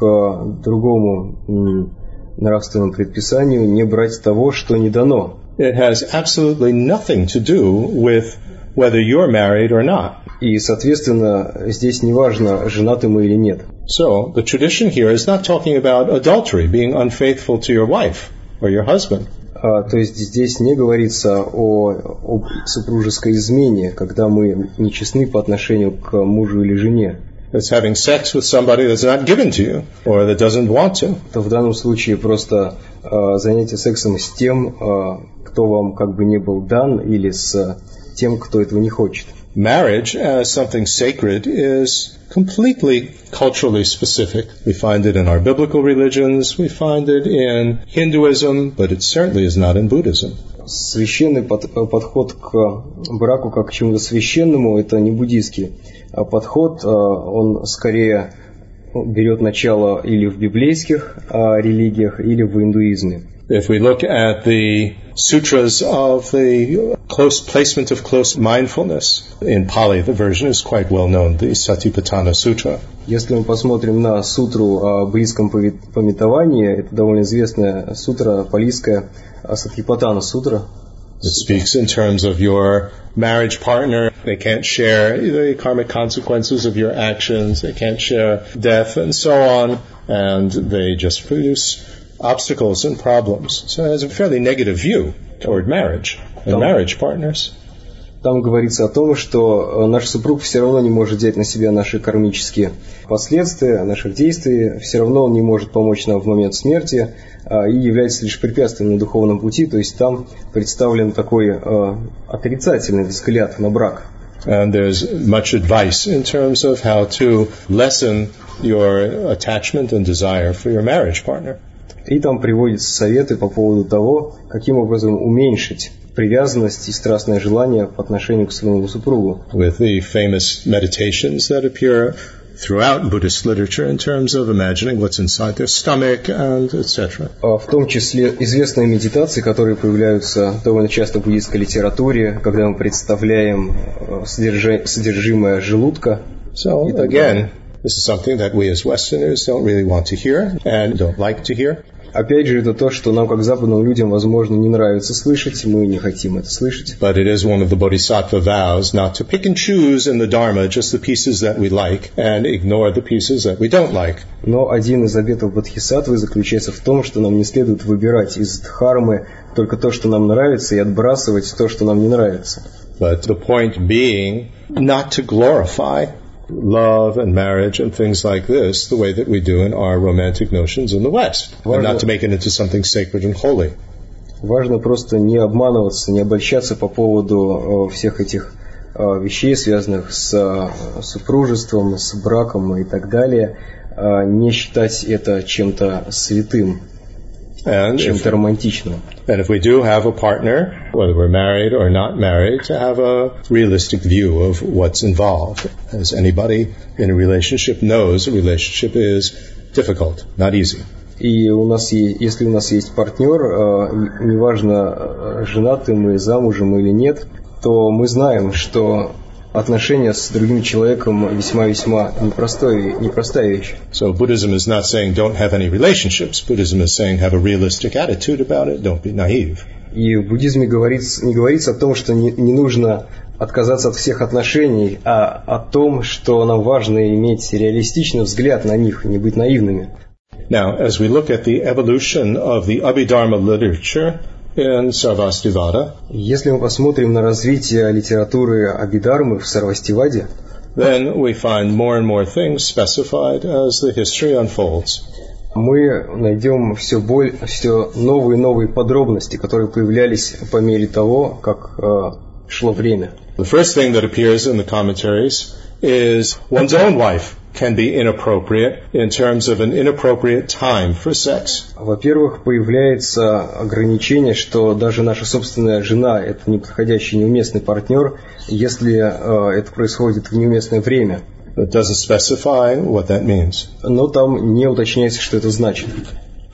другому м, нравственному предписанию не брать того, что не дано. It has absolutely nothing to do with whether you're married or not. И, соответственно, здесь не важно, женаты мы или нет. So the tradition here is not talking about adultery, being unfaithful to your wife or your husband. А, то есть здесь не говорится о, об супружеской измене, когда мы нечестны по отношению к мужу или жене. It's having sex with somebody that's not given to you or that doesn't want to. То в данном случае просто а, занятие сексом с тем, а, кто вам как бы не был дан, или с тем, кто этого не хочет. Marriage as something sacred is completely culturally specific. We find it in our biblical religions, we find it in Hinduism, but it certainly is not in Buddhism. Священный под- подход к браку как к чему-то священному – это не буддийский а подход, а, он скорее берет начало или в библейских а, религиях, или в индуизме. If we look at the sutras of the close placement of close mindfulness, in Pali the version is quite well known, the Satipatthana Sutra. Если мы посмотрим на сутру о близком пови- пометовании, это довольно известная сутра палийская, а, Сатипатана сутра. It speaks in terms of your marriage partner. They can't share the karmic consequences of your actions. They can't share death and so on. And they just produce obstacles and problems. So it has a fairly negative view toward marriage and marriage partners. Там говорится о том, что э, наш супруг все равно не может взять на себя наши кармические последствия наших действий, все равно он не может помочь нам в момент смерти а, и является лишь препятствием на духовном пути, то есть там представлен такой э, отрицательный взгляд на брак. And there's much advice in terms of how to lessen your attachment and desire for your marriage partner. И там приводятся советы по поводу того, каким образом уменьшить привязанность и страстное желание по отношению к своему супругу. with the famous meditations that appear throughout Buddhist literature in terms of imagining what's inside their stomach and etc. А В том числе известные медитации, которые появляются довольно часто в буддийской литературе, когда мы представляем э, содержимое желудка. So again, this is something that we as Westerners don't really want to hear and don't like to hear. Опять же, это то, что нам, как западным людям, возможно, не нравится слышать, мы не хотим это слышать. But it is one of the Bodhisattva vows not to pick and choose in the Dharma just the pieces that we like and ignore the pieces that we don't like. Но один из обетов Бодхисаттвы заключается в том, что нам не следует выбирать из дхармы только то, что нам нравится, и отбрасывать то, что нам не нравится. But the point being not to glorify love and marriage and things like this the way that we do in our romantic notions in the West. And not to make it into something sacred and holy. Важно просто не обманываться, не обольщаться по поводу э, всех этих э, вещей, связанных с э, супружеством, с браком и так далее, э, не считать это чем-то святым, And if, чем-то романтичным. and if we do have a partner, whether we're married or not married, to have a realistic view of what's involved. As anybody in a relationship knows, a relationship is difficult, not easy. И у нас, е- если у нас есть партнер, э, неважно, э, женаты мы, замужем или нет, то мы знаем, что отношения с другим человеком весьма-весьма непростой, непростая вещь. So Buddhism is not saying don't have any relationships. Buddhism is saying have a realistic attitude about it. Don't be naive. И в буддизме говорится, не говорится о том, что не, не нужно отказаться от всех отношений, а о том, что нам важно иметь реалистичный взгляд на них, не быть наивными. Now, as we look at the evolution of the Abhidharma literature in Sarvastivada, Если мы посмотрим на развитие литературы Абидармы в Сарвастиваде, then we find more and more things specified as the history unfolds. мы найдем все, боль, все новые и новые подробности, которые появлялись по мере того, как э, шло время. The first thing that appears in the commentaries is one's own wife can be inappropriate in terms of an inappropriate time for sex. Во-первых, появляется ограничение, что даже наша собственная жена – это неподходящий, неуместный партнер, если э, это происходит в неуместное время. It doesn't specify what that means. Но там не уточняется, что это значит.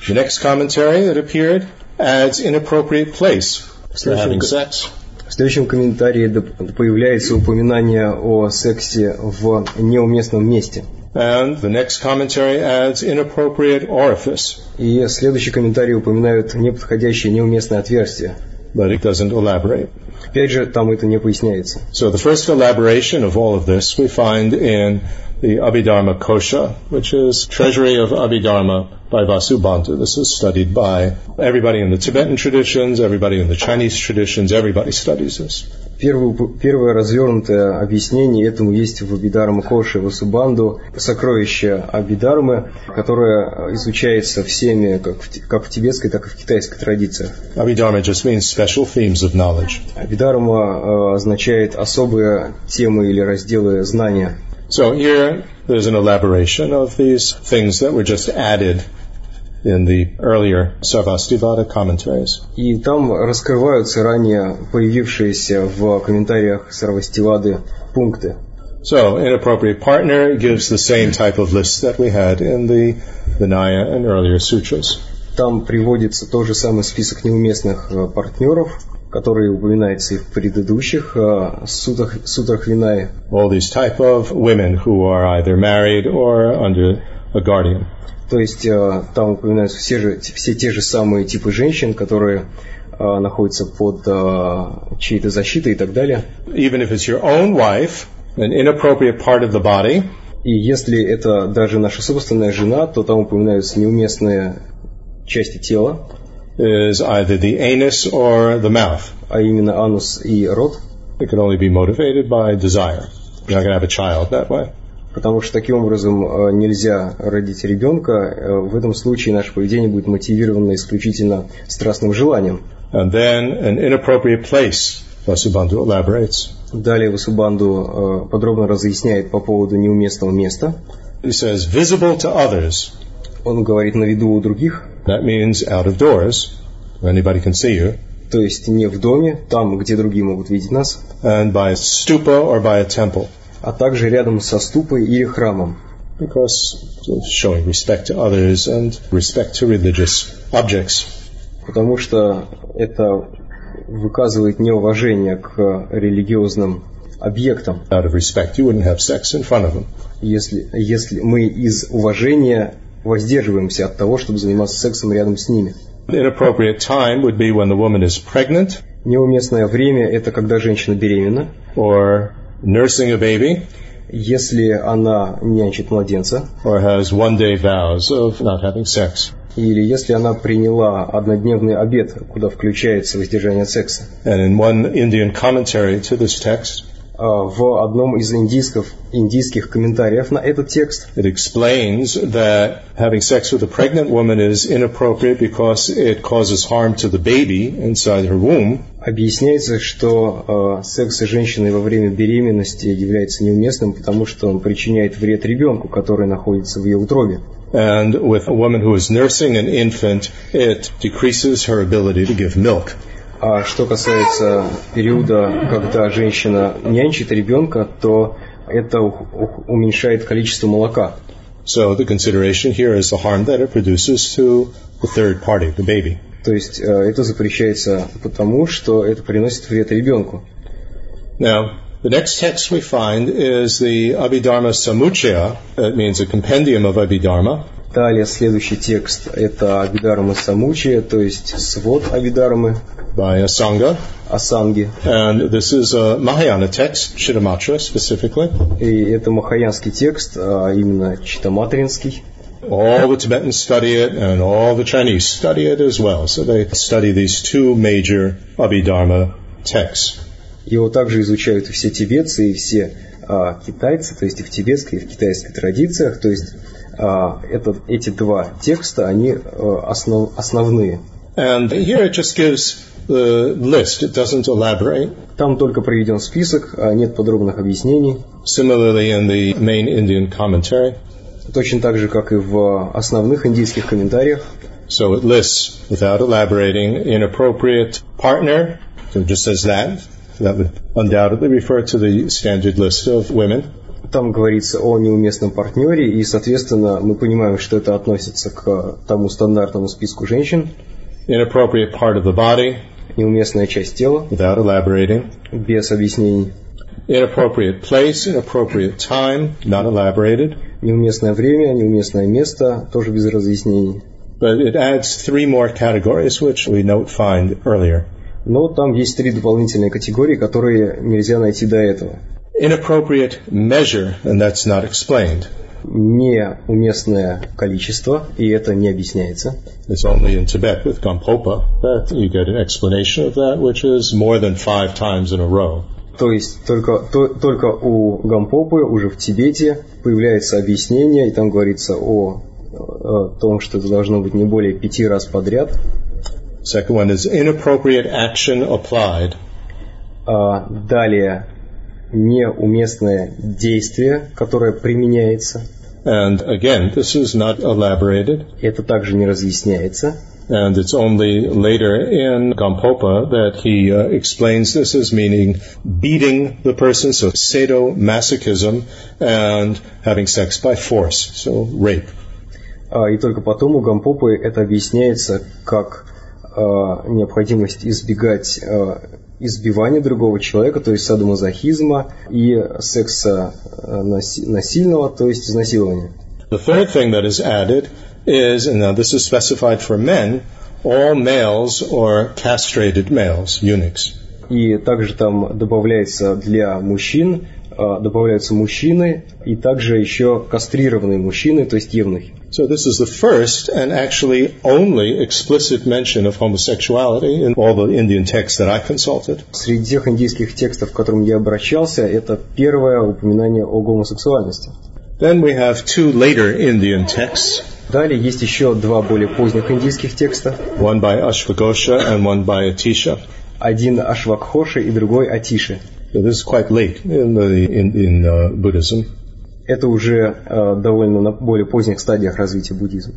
The next commentary that appeared adds inappropriate place for having sex. В следующем комментарии появляется упоминание о сексе в неуместном месте. And the next commentary adds inappropriate orifice, И следующий комментарий упоминают неподходящее неуместное отверстие. but it doesn't elaborate. Опять же, там это не поясняется. So the first elaboration of all of this we find in the Abhidharma Kosha, which is Treasury of Abhidharma by Vasubandhu. This is studied by everybody in the Tibetan traditions, everybody in the Chinese traditions, everybody studies this. Первое, первое развернутое объяснение этому есть в Абидарма Коши Васубанду, сокровище Абидармы, которое изучается всеми, как в, как в тибетской, так и в китайской традициях. Abhidharma just means special themes of knowledge. Абидарма э, означает особые темы или разделы знания. So here there's an elaboration of these things that were just added in the earlier Sarvastivada commentaries. И там раскрываются ранее появившиеся в комментариях Сарвастивады пункты. So, inappropriate partner gives the same type of list that we had in the Vinaya and earlier sutras. Там приводится тот же самый список неуместных э, партнеров, Который упоминается и в предыдущих э, сутах, сутрах Винаи. All these type of women who are either married or under a guardian. То есть э, там упоминаются все, же, все те же самые типы женщин, которые э, находятся под чьей-то защитой и так далее. Even if it's your own wife, an inappropriate part of the body И если это даже наша собственная жена, то там упоминаются неуместные части тела, is either the anus or the mouth. а именно анус и рот, It can only be motivated by desire. You're not going to have a child that way. потому что таким образом э, нельзя родить ребенка. Э, В этом случае наше поведение будет мотивировано исключительно страстным желанием. And then an inappropriate place, Vasubandhu elaborates. Далее Васубанду э, подробно разъясняет по поводу неуместного места. He says, visible to others. Он говорит на виду у других, That means out of doors, where anybody can see you. то есть не в доме, там, где другие могут видеть нас, and by a stupa or by a temple. а также рядом со ступой или храмом. because showing respect to others and respect to religious objects. Потому что это выказывает неуважение к религиозным объектам. Out of respect, you wouldn't have sex in front of them. Если, если мы из уважения воздерживаемся от того, чтобы заниматься сексом рядом с ними. Inappropriate time would be when the woman is pregnant Неуместное время – это когда женщина беременна, or nursing a baby если она нянчит младенца, or has one day vows of not having sex. или если она приняла однодневный обед, куда включается воздержание от секса. And in one Indian commentary to this text, В одном из индийских, индийских комментариев на этот текст it explains that having sex with a pregnant woman is inappropriate because it causes harm to the baby inside her womb. объясняется, что э, секс с женщиной во время беременности является неуместным, потому что он причиняет вред ребенку, который находится в ее утробе. And with a woman who is nursing an infant, it decreases her ability to give milk. А что касается периода, когда женщина нянчит ребенка, то это уменьшает количество молока. So the consideration here is the harm that it produces to the third party, the baby. То есть э, это запрещается потому, что это приносит вред ребенку. Now, the next text we find is the Abhidharma Samuchaya. That means a compendium of Abhidharma. Далее следующий текст – это Абидарма Самучия, то есть свод Абидармы by Asanga. Асанги. And this is a Mahayana text, Chittamatra specifically. И это махаянский текст, а именно читаматринский. All the Tibetans study it and all the Chinese study it as well. So they study these two major Abhidharma texts. Его также изучают все тибетцы, и все а, китайцы, то есть и в тибетской, и в китайской традициях. То есть а, это, эти два текста, они а, основ- основные. And here it just gives the list. It doesn't elaborate. Там только приведен список, а нет подробных объяснений. Similarly in the main Indian commentary. Точно так же, как и в основных индийских комментариях. So it lists, without elaborating, inappropriate partner. So it just says that. That would undoubtedly refer to the standard list of women. Там говорится о неуместном партнере, и, соответственно, мы понимаем, что это относится к тому стандартному списку женщин. Inappropriate part of the body, Неуместная часть тела, without elaborating. без объяснений. Inappropriate place, inappropriate time, not elaborated. Неуместное время, неуместное место, тоже без разъяснений. But it adds three more categories, which we note find earlier. Но там есть три дополнительные категории, которые нельзя найти до этого. Inappropriate measure, and that's not explained. Неуместное количество, и это не объясняется. It's only in Tibet with Gampopa that you get an explanation of that, which is more than five times in a row. То есть только, то- только у Гампопы уже в Тибете появляется объяснение, и там говорится о, о том, что это должно быть не более пяти раз подряд. Second one is inappropriate action applied. А далее неуместное действие, которое применяется. And again, this is not elaborated, Это также не разъясняется. and it's only later in Gampopa that he uh, explains this as meaning beating the person, so sadomasochism, and having sex by force, so rape. А, И только потом у Гампопы это объясняется как а, необходимость избегать а, избивания другого человека, то есть садомазохизма, и секса наси- насильного, то есть изнасилования. The third thing that is added is, and now this is specified for men, all males or castrated males, eunuchs. И также там добавляется для мужчин, добавляются мужчины, и также еще кастрированные мужчины, то есть евнухи. So this is the first and actually only explicit mention of homosexuality in all the Indian texts that I consulted. Среди тех индийских текстов, к которым я обращался, это первое упоминание о гомосексуальности. Then we have two later Indian texts, Далее есть еще два более поздних индийских текста. one by Ashwagosha and one by Atisha. Один Ашвакхоши и другой Атиши. So this is quite late in the in, in uh, Buddhism. Это уже э, довольно на более поздних стадиях развития буддизма.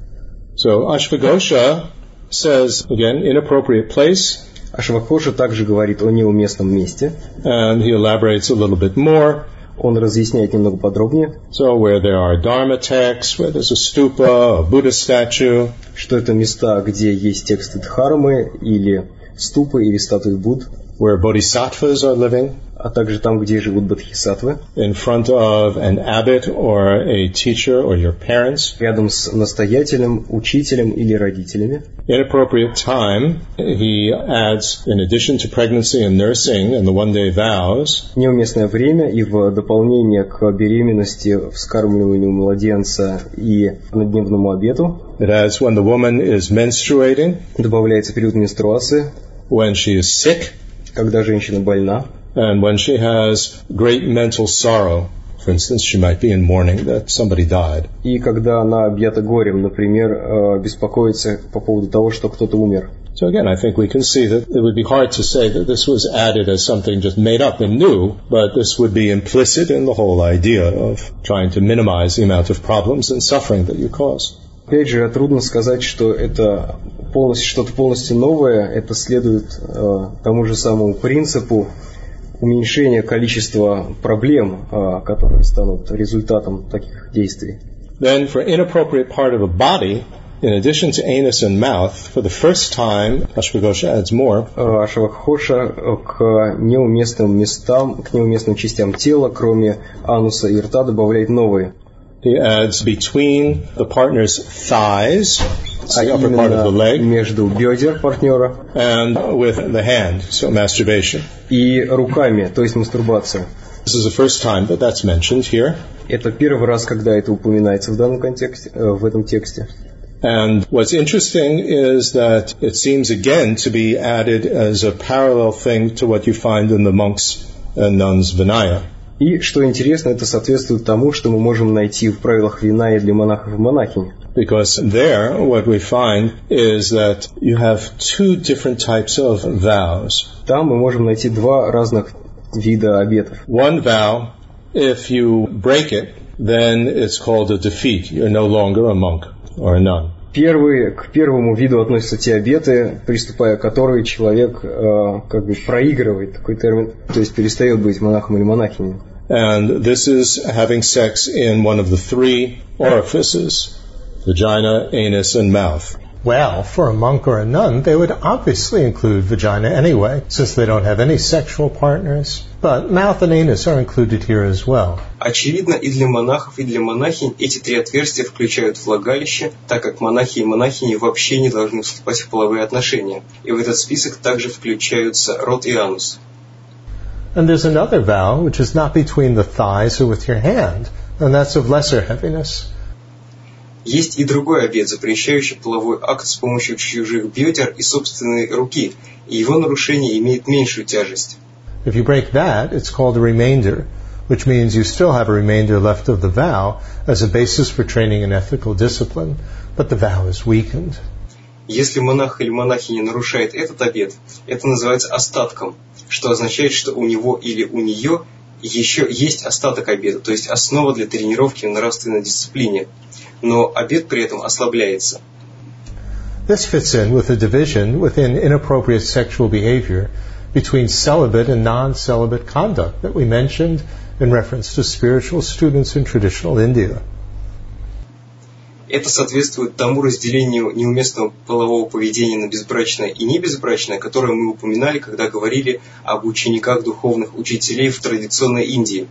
So Ashwagosha says again inappropriate place, Ашвакхоши также говорит о неуместном месте, and he elaborates a little bit more. Он разъясняет немного подробнее, So where there are dharma texts, where there's a stupa, a Buddha statue, что это места, где есть тексты Дхармы или ступы или статуи Будд, where bodhisattvas are living, а также там, где живут бодхисаттвы, in front of an abbot or a teacher or your parents. рядом с настоятелем, учителем или родителями. Inappropriate time, he adds, in addition to pregnancy and nursing and the one day vows, Неуместное время и в дополнение к беременности, вскармливанию младенца и однодневному обету it adds when the woman is menstruating, добавляется период менструации, when she is sick, когда женщина больна, and when she has great mental sorrow. For instance, she might be in mourning that somebody died. и когда она объята горем, например, э, беспокоится по поводу того, что кто-то умер. So again, I think we can see that it would be hard to say that this was added as something just made up and new, but this would be implicit in the whole idea of trying to minimize the amount of problems and suffering that you cause. Опять же, трудно сказать, что это полностью, что-то полностью новое, это следует э, тому же самому принципу уменьшения количества проблем, э, которые станут результатом таких действий. Then for inappropriate part of a body, in addition to anus and mouth, for the first time, Ashwagosha adds more, Ашвакхоша э, к неуместным местам, к неуместным частям тела, кроме ануса и рта, добавляет новые. he adds between the partner's thighs, А the upper part of the именно leg, между бедер партнера and with the hand, so masturbation. и руками, то есть мастурбация. This is the first time that that's mentioned here. Это первый раз, когда это упоминается в данном контексте, э, в этом тексте. And what's interesting is that it seems again to be added as a parallel thing to what you find in the monks and nuns Vinaya. И, что интересно, это соответствует тому, что мы можем найти в правилах вина и для монахов и монахинь. Because there, what we find is that you have two different types of vows. Там мы можем найти два разных вида обетов. One vow, if you break it, then it's called a defeat. You're no longer a monk or a nun. Первый, к первому виду относятся те обеты, приступая к которые человек э, как бы проигрывает такой термин, то есть перестает быть монахом или монахиней. And this is having sex in one of the three orifices vagina, anus, and mouth. Well, for a monk or a nun, they would obviously include vagina anyway, since they don't have any sexual partners. But mouth and anus are included here as well. Очевидно, и для монахов, и для монахинь эти три отверстия включают влагалище, так как монахи и монахини вообще не должны вступать в половые отношения. И в этот список также включаются рот и анус. And there's another vow, which is not between the thighs or with your hand, and that's of lesser heaviness. Есть и другой обет, запрещающий половой акт с помощью чужих бедер и собственной руки, и его нарушение имеет меньшую тяжесть. If you break that, it's called a remainder, which means you still have a remainder left of the vow as a basis for training in ethical discipline, but the vow is weakened. Если монах или монахиня нарушает этот обет, это называется остатком, что означает, что у него или у нее еще есть остаток обета, то есть основа для тренировки в нравственной дисциплине, но обет при этом ослабляется. This fits in with the division within inappropriate sexual behavior between celibate and non-celibate conduct that we mentioned in reference to spiritual students in traditional India. Это соответствует тому разделению неуместного полового поведения на безбрачное и небезбрачное, которое мы упоминали, когда говорили об учениках духовных учителей в традиционной Индии.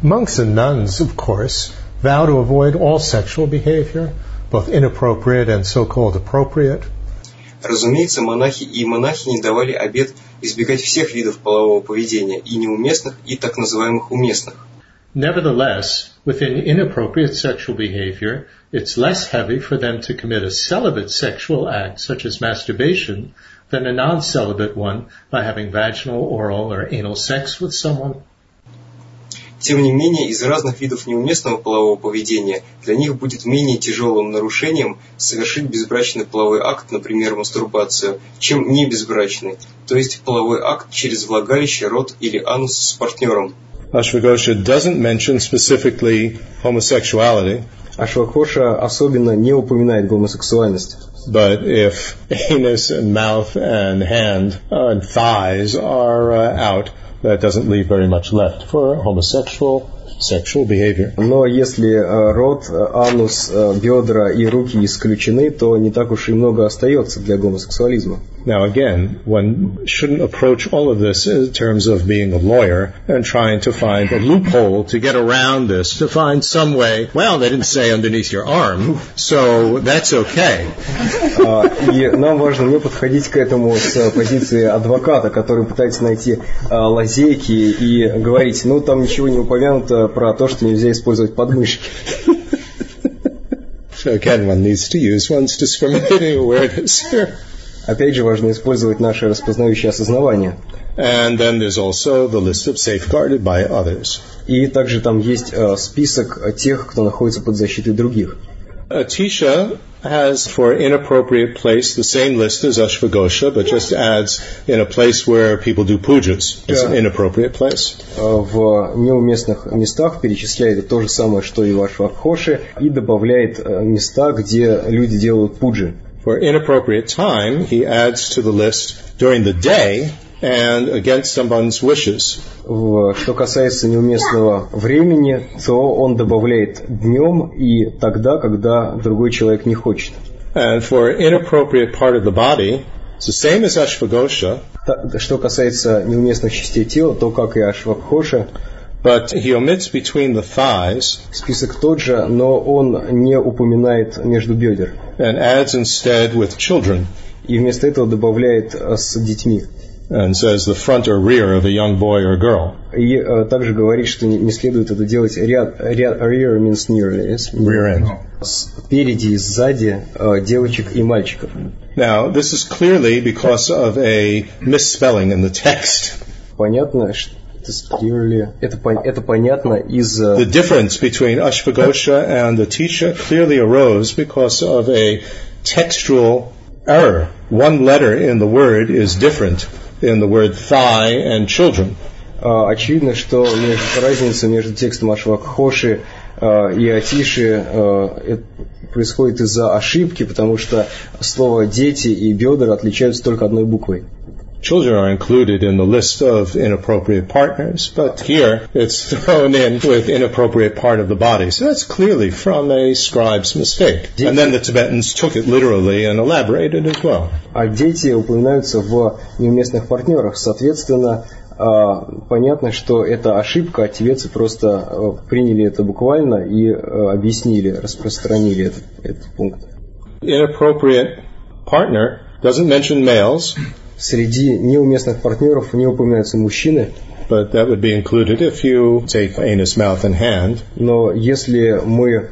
Monks and nuns, of course, vow to avoid all sexual behavior, both inappropriate and so-called appropriate. Разумеется, монахи и монахини давали обет избегать всех видов полового поведения, и неуместных, и так называемых уместных. Nevertheless, within inappropriate sexual behavior, it's less heavy for them to commit a celibate sexual act, such as masturbation, than a non-celibate one by having vaginal, oral, or anal sex with someone. Тем не менее, из разных видов неуместного полового поведения для них будет менее тяжелым нарушением совершить безбрачный половой акт, например, мастурбацию, чем небезбрачный, то есть половой акт через влагалище, рот или анус с партнером. Ashwagosha doesn't mention specifically homosexuality, Ашвакоша особенно не упоминает гомосексуальность. but if anus and mouth and hand uh, and thighs are uh, out, that doesn't leave very much left for homosexual sexual behavior. Но если э, рот, э, анус, э, бедра и руки исключены, то не так уж и много остается для гомосексуализма. Now again, one shouldn't approach all of this in terms of being a lawyer and trying to find a loophole to get around this, to find some way, well, they didn't say underneath your arm, so that's okay. А, И нам важно не подходить к этому с позиции адвоката, который пытается найти а, лазейки и говорить, ну там ничего не упомянуто про то, что нельзя использовать подмышки. So again, one needs to use one's discriminating awareness here. Опять же, важно использовать наше распознающее осознавание. And then there's also the list of safeguarded by others. И также там есть э, список тех, кто находится под защитой других. Atisha has for inappropriate place the same list as Ashvagosha, but just adds in a place where people do pujas. It's an inappropriate place. Э, В неуместных местах перечисляет то же самое, что и ваш Вакхоши, и добавляет э, места, где люди делают пуджи. For inappropriate time, he adds to the list during the day and against someone's wishes. Что касается неуместного времени, то он добавляет днем и тогда, когда другой человек не хочет. And for inappropriate part of the body, it's the same as Ashvagosha, Что касается неуместных частей тела, то, как и Ашвакхоша, but he omits between the thighs список тот же, но он не упоминает между бедер. and adds instead with children И вместо этого добавляет э, с детьми. and says the front or rear of a young boy or girl. И э, также говорит, что не, не следует это делать ряд, ряд rear means near, yes? Rear end. спереди и сзади э, девочек и мальчиков. Now, this is clearly because of a misspelling in the text. Понятно, что clearly- это, это понятно из э, The difference between Ashvagosha and Atisha clearly arose because of a textual error. One letter in the word is different in the word thigh and children. А, Очевидно, что между- разница между текстом Ашвакхоши э, и Атиши это происходит из-за ошибки, потому что слово «дети» и «бедра» отличаются только одной буквой. Children are included in the list of inappropriate partners, but here it's thrown in with inappropriate part of the body. So that's clearly from a scribe's mistake. And then the Tibetans took it literally and elaborated as well. А дети упоминаются в неуместных партнерах. Соответственно, э, понятно, что это ошибка, а тибетцы просто э, приняли это буквально и э, объяснили, распространили этот, этот пункт. Inappropriate partner doesn't mention males, Среди неуместных партнеров не упоминаются мужчины, but that would be included if you take anus, mouth, and hand. но если мы,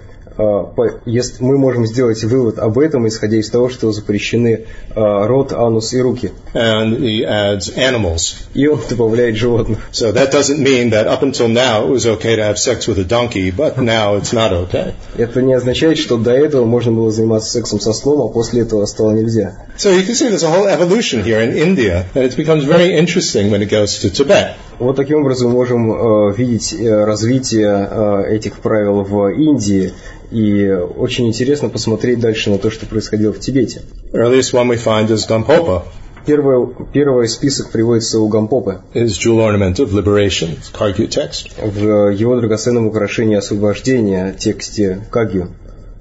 если мы можем сделать вывод об этом, исходя из того, что запрещены э, рот, анус и руки, And he adds animals. и он добавляет животных. So that doesn't mean that up until now it was okay to have sex with a donkey, but now it's not okay. Это не означает, что до этого можно было заниматься сексом со слом, а после этого стало нельзя. So you can see there's a whole evolution here in India, and it becomes very interesting when it goes to Tibet. Вот таким образом можем э, видеть э, развитие э, этих правил в Индии, и очень интересно посмотреть дальше на то, что происходило в Тибете. Earliest one we find is Gampopa, Первый, первый список приводится у Гампопы his jewel ornament of liberation, text. в его драгоценном украшении освобождения тексте Кагью.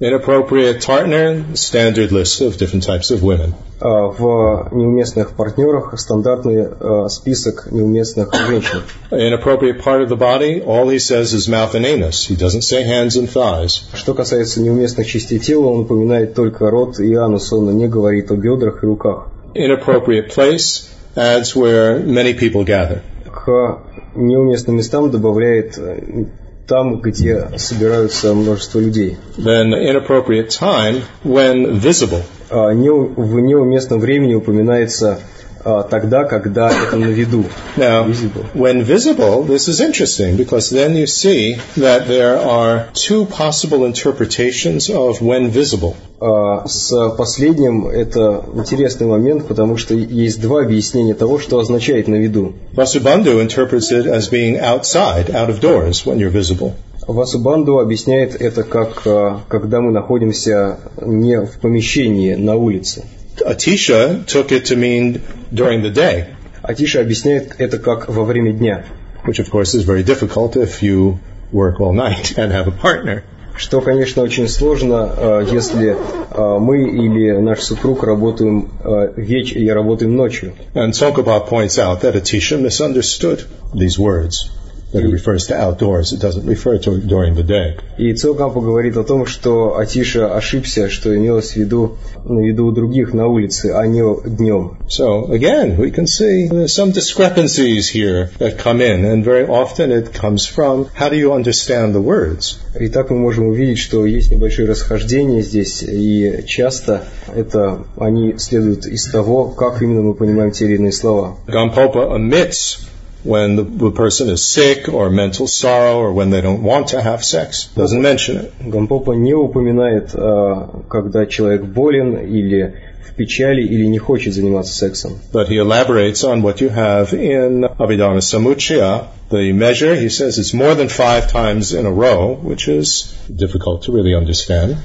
Inappropriate partner, standard list of different types of women. А В неуместных партнерах стандартный э, список неуместных женщин. Inappropriate part of the body, all he says is mouth and anus. He doesn't say hands and thighs. Что касается неуместных частей тела, он упоминает только рот и анус, он не говорит о бедрах и руках. Inappropriate place adds where many people gather. К неуместным местам добавляет э, там, где собираются множество людей. Then inappropriate time when visible. А не- в неуместном времени упоминается а, тогда, когда это на виду. Now, Visible. when visible, this is interesting because then you see that there are two possible interpretations of when visible. А С последним это интересный момент, потому что есть два объяснения того, что означает на виду. Vasubandhu interprets it as being outside, out of doors, when you're visible. Васубанду объясняет это как а, когда мы находимся не в помещении, на улице. Atisha took it to mean during the day. Атиша объясняет это как во время дня. which of course is very difficult if you work all night and have a partner. Что, конечно, очень сложно, э, если э, мы или наш супруг работаем э, веч или работаем ночью. And Tsongkhapa points out that Atisha misunderstood these words. That it refers to outdoors, it doesn't refer to during the day. И Цокампа говорит о том, что Атиша ошибся, что имелось в виду на виду других на улице, а не днем. So again, we can see some discrepancies here that come in, and very often it comes from how do you understand the words? И так мы можем увидеть, что есть небольшое расхождение здесь, и часто это они следуют из того, как именно мы понимаем те или иные слова. Gampopa omits when the, the person is sick or mental sorrow or when they don't want to have sex. Doesn't mention it. Гампопа не упоминает, э, когда человек болен или в печали или не хочет заниматься сексом. But he elaborates on what you have in Abhidharma Samuchaya. The measure, he says, it's more than five times in a row, which is difficult to really understand.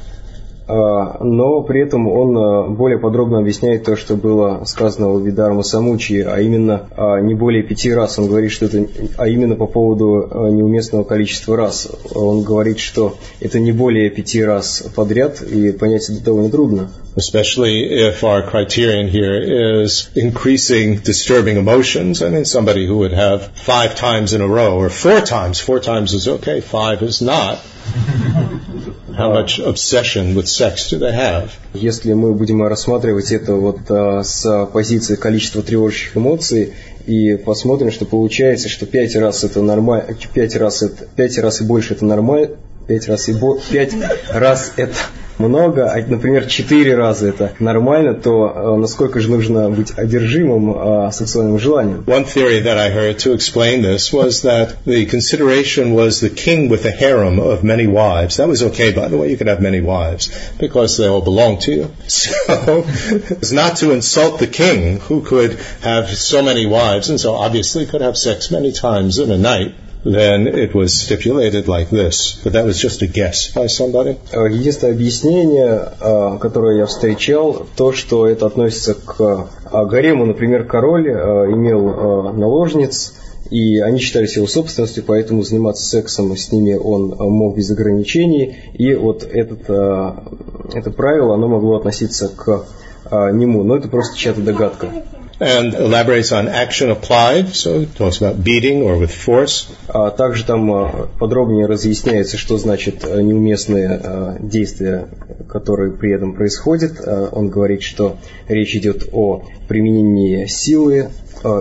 А, но при этом он а, более подробно объясняет то, что было сказано у Видарма Самучи, а именно а, не более пяти раз. Он говорит, что это, а именно по поводу неуместного количества раз. Он говорит, что это не более пяти раз подряд, и понять это довольно трудно. Especially if our criterion here is increasing disturbing emotions. I mean, somebody who would have five times in a row, or four times. Four times is okay, five is not. How much obsession with sex do they have? Если мы будем рассматривать это вот а, с позиции количества тревожащих эмоций и посмотрим, что получается, что пять раз это нормально, пять раз это пять раз и больше это нормально, пять раз и бо, пять раз это много, а, например, четыре раза это нормально, то насколько же нужно быть одержимым сексуальным желанием? One theory that I heard to explain this was that the consideration was the king with a harem of many wives. That was okay, by the way, you could have many wives because they all belong to you. So it's not to insult the king who could have so many wives and so obviously could have sex many times in a night Then it was stipulated like this. But that was just a guess by somebody. Единственное объяснение, которое я встречал, то, что это относится к гарему. Например, король имел наложниц, и они считались его собственностью, поэтому заниматься сексом с ними он мог без ограничений. И вот этот, это правило, оно могло относиться к нему. Но это просто чья-то догадка. And elaborates on action applied, so it talks about beating or with force. А также там подробнее разъясняется, что значит неуместные действия, которые при этом происходят. Он говорит, что речь идет о применении силы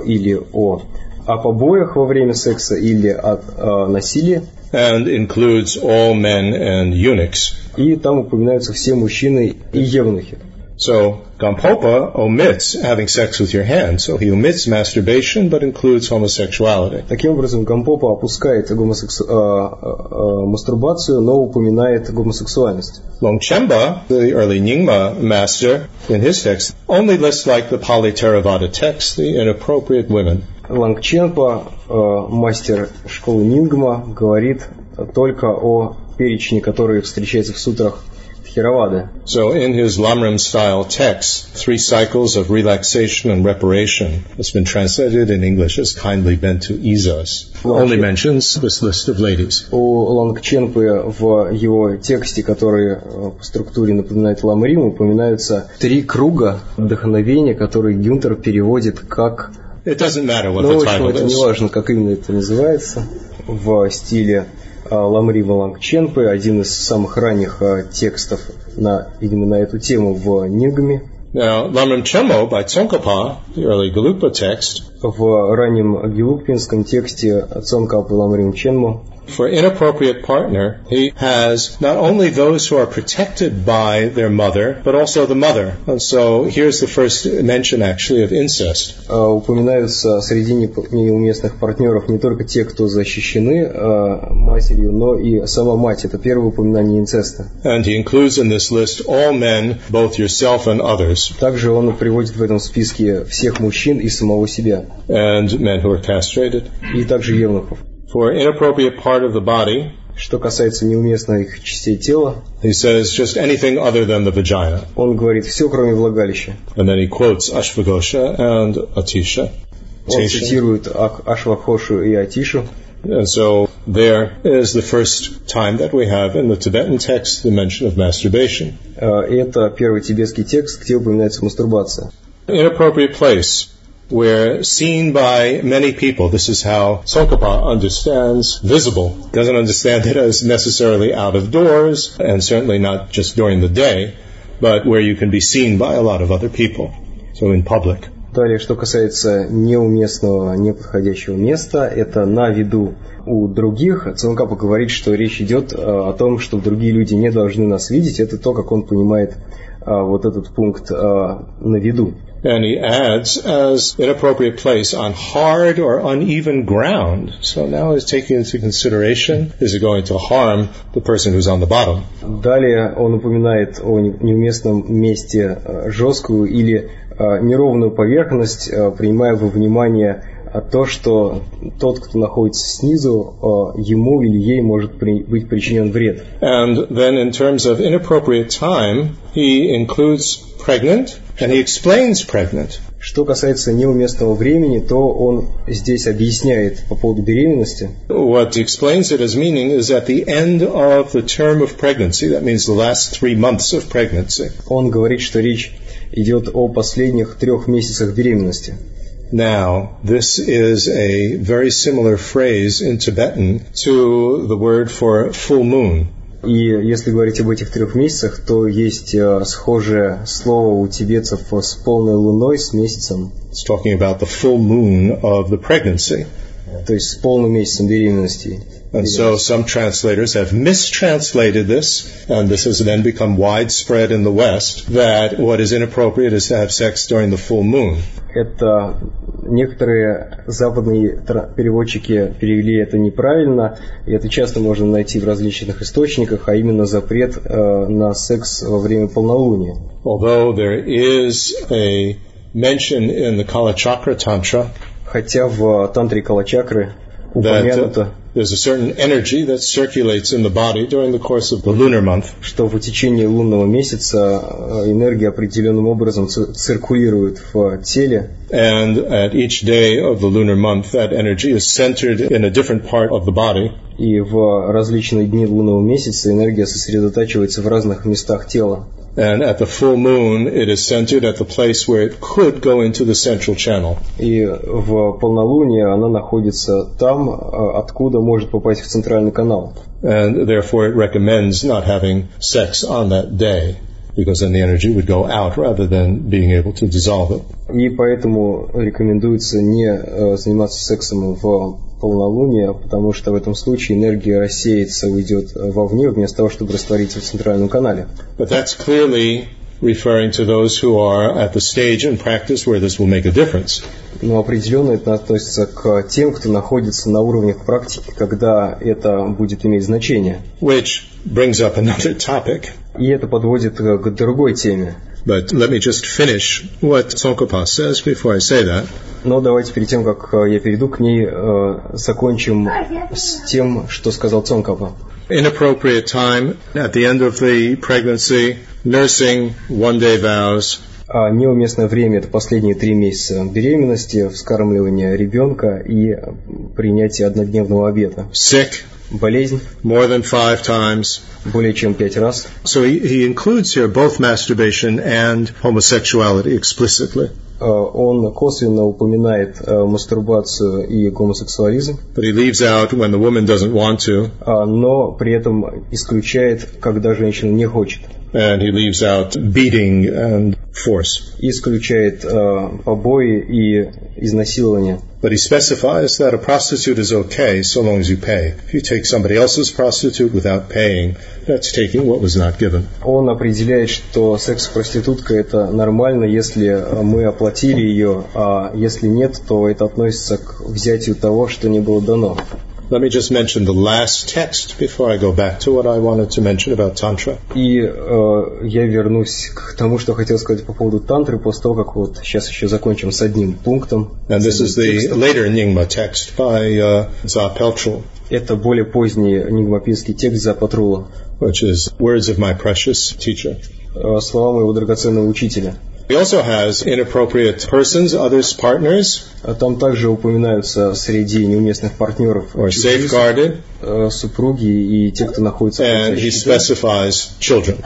или о, о побоях во время секса или о, о насилии. And includes all men and eunuchs. И там упоминаются все мужчины и евнухи. So Gampopa omits having sex with your hand, so he omits masturbation but includes homosexuality. Таким образом, Гампопа опускает гомосексу... э, э, мастурбацию, но упоминает гомосексуальность. Longchenpa, the early Nyingma master, in his text, only lists like the Pali Theravada text, the inappropriate women. Лангченпа, э, мастер школы Нингма, говорит только о перечне, который встречается в сутрах Theravada. So in his Lamrim style text, three cycles of relaxation and reparation has been translated in English as kindly bent to ease us. Only mentions this list of ladies. У Лангченпы в его тексте, который по структуре напоминает Ламрим, упоминаются три круга вдохновения, которые Гюнтер переводит как It doesn't matter what ну, the в общем, title это is. не важно, как именно это называется, в стиле Ламрима Лангченпы, один из самых ранних текстов на, именно на эту тему в. Now, Lamrim Chenmo by Tsongkhapa, the early Gelugpa text, В раннем гелукпинском тексте Цонкапа Ламрим Ченмо for inappropriate partner, he has not only those who are protected by their mother, but also the mother. And so here's the first mention actually of incest. а, упоминаются среди неуместных партнеров не только те, кто защищены а, матерью, но и сама мать. Это первое упоминание инцеста. And he includes in this list all men, both yourself and others, Также он приводит в этом списке всех мужчин и самого себя, and men who are castrated. и также евнухов. For inappropriate part of the body, Что касается неуместных частей тела, he says just anything other than the vagina. он говорит все, кроме влагалища. And then he quotes Ashvagosha and Atisha. meditation. цитирует Ак- Ашвахошу и Атишу. And so there is the first time that we have in the Tibetan text the mention of masturbation. Э, Это первый тибетский текст, где упоминается мастурбация. Inappropriate place Where seen by many people, this is how Tsongkhapa understands visible. Doesn't understand it as necessarily out of doors and certainly not just during the day, but where you can be seen by a lot of other people. So in public. Далее, что касается неуместного, неподходящего места, это на виду у других. Цункапа говорит, что речь идет э, о том, что другие люди не должны нас видеть. Это то, как он понимает э, вот этот пункт э, на виду. And he adds, as inappropriate place on hard or uneven ground. So now he's taking into consideration, is it going to harm the person who's on the bottom? Далее он упоминает о не- неуместном месте э, жесткую или э, неровную поверхность, э, принимая во внимание э, то, что тот, кто находится снизу, э, ему или ей может при- быть причинен вред. And then in terms of inappropriate time, he includes pregnant and he explains pregnant. Что касается неуместного времени, то он здесь объясняет по поводу беременности. What explains it as meaning is at the end of the term of pregnancy, that means the last three months of pregnancy. Он говорит, что речь идет о последних трех месяцах беременности. Now, this is a very similar phrase in Tibetan to the word for full moon. И если говорить об этих трех месяцах, то есть э, схожее слово у тибетцев с полной луной, с месяцем, It's talking about the full moon of the pregnancy. то есть с полным месяцем беременности. And so some translators have mistranslated this, and this has then become widespread in the West, that what is inappropriate is to have sex during the full moon. Это некоторые западные переводчики перевели это неправильно, и это часто можно найти в различных источниках, а именно запрет э, на секс во время полнолуния. Although there is a mention in the Kalachakra Tantra Хотя в тантре Калачакры упомянуто, uh, there's a certain energy that circulates in the body during the course of the lunar month, что в течение лунного месяца э, энергия определенным образом ци- циркулирует в теле, and at each day of the lunar month, that energy is centered in a different part of the body. И в различные дни лунного месяца энергия сосредотачивается в разных местах тела. And at the full moon, it is centered at the place where it could go into the central channel. И в полнолуние она находится там, э, откуда может попасть в центральный канал. And therefore, it recommends not having sex on that day, because then the energy would go out rather than being able to dissolve it. И поэтому рекомендуется не э, заниматься сексом в полнолуние, потому что в этом случае энергия рассеется, уйдет вовне, вместо того, чтобы раствориться в центральном канале. But that's clearly referring to those who are at the stage in practice where this will make a difference. Но определенно это относится к тем, кто находится на уровнях практики, когда это будет иметь значение. Which brings up another topic. И это подводит к другой теме. But let me just finish what Tsongkhapa says before I say that. Но давайте перед тем, как э, я перейду к ней, э, закончим с тем, что сказал Цонкапа. Inappropriate time at the end of the pregnancy, nursing, one day vows, А неуместное время – это последние три месяца беременности, вскармливание ребенка и принятие однодневного обета. sick Болезнь more than five times. более чем пять раз. So he, he includes here both masturbation and homosexuality explicitly. Э, Он косвенно упоминает э, мастурбацию и гомосексуализм, But he leaves out when the woman doesn't want to, а, но при этом исключает, когда женщина не хочет. and he leaves out beating and force. И исключает э, побои и изнасилование. But he specifies that a prostitute is okay so long as you pay. If you take somebody else's prostitute without paying, that's taking what was not given. Он определяет, что секс-проститутка это нормально, если э, мы оплатили ее, а если нет, то это относится к взятию того, что не было дано. Let me just mention the last text before I go back to what I wanted to mention about Tantra. И э, я вернусь к тому, что хотел сказать по поводу тантры, после того, как вот сейчас еще закончим с одним пунктом. And this is the текстом. later Nyingma text by uh, Za Peltrul, Это более поздний нигмапинский текст за Патрула. which is Words of My Precious Teacher. Э, слова моего драгоценного учителя. He also has inappropriate persons, others, partners, Там также упоминаются среди неуместных партнеров or safeguarded, э, супруги и те, кто находится and he specifies children.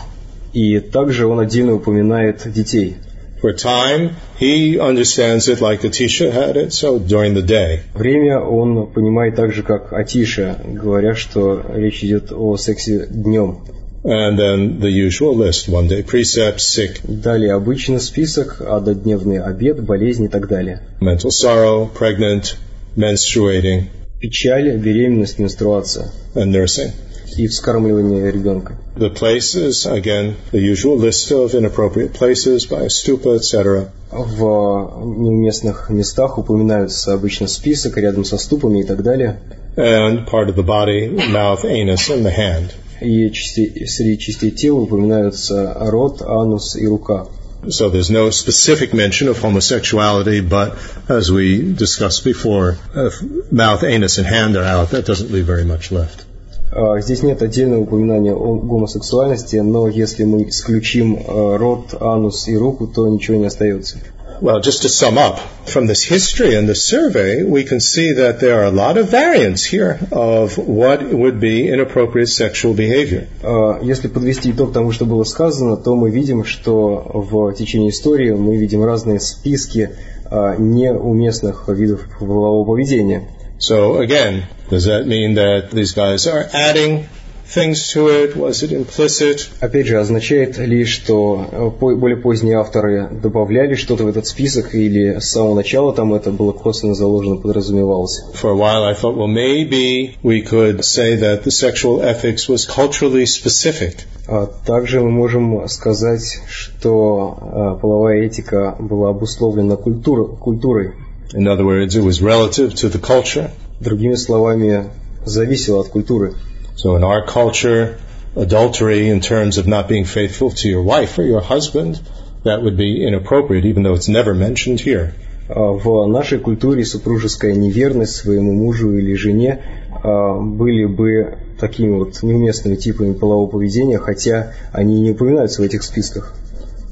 И также он отдельно упоминает детей. For time, he understands it like Atisha had it, so during the day. Время он понимает так же, как Атиша, говоря, что речь идет о сексе днем. And then the usual list, one day precepts, sick, Далее обычный список, однодневный обед, болезни и так далее. mental sorrow, pregnant, menstruating, Печаль, беременность, менструация and nursing. и вскармливание ребенка. The places, again, the usual list of inappropriate places by stupa, etc. В неуместных местах упоминаются обычно список рядом со ступами и так далее. And part of the body, mouth, anus, and the hand. И части- среди частей тела упоминаются рот, анус и рука. So there's no specific mention of homosexuality, but as we discussed before, if mouth, anus, and hand are out, that doesn't leave very much left. А, Здесь нет отдельного упоминания о гомосексуальности, но если мы исключим э, рот, анус и руку, то ничего не остается. Well, just to sum up, from this history and the survey, we can see that there are a lot of variants here of what would be inappropriate sexual behavior. А, Если подвести итог тому, что было сказано, то мы видим, что в течение истории мы видим разные списки а, неуместных видов полового поведения. So again, does that mean that these guys are adding things to it? Was it implicit? Опять же, означает ли, что э, более поздние авторы добавляли что-то в этот список, или с самого начала там это было косвенно заложено, подразумевалось? For a while I thought, well, maybe we could say that the sexual ethics was culturally specific. А Также мы можем сказать, что э, половая этика была обусловлена культур- культурой. In other words, it was relative to the culture. Другими словами, зависело от культуры. So in our culture, adultery in terms of not being faithful to your wife or your husband, that would be inappropriate, even though it's never mentioned here. А В нашей культуре супружеская неверность своему мужу или жене а, были бы такими вот неуместными типами полового поведения, хотя они не упоминаются в этих списках.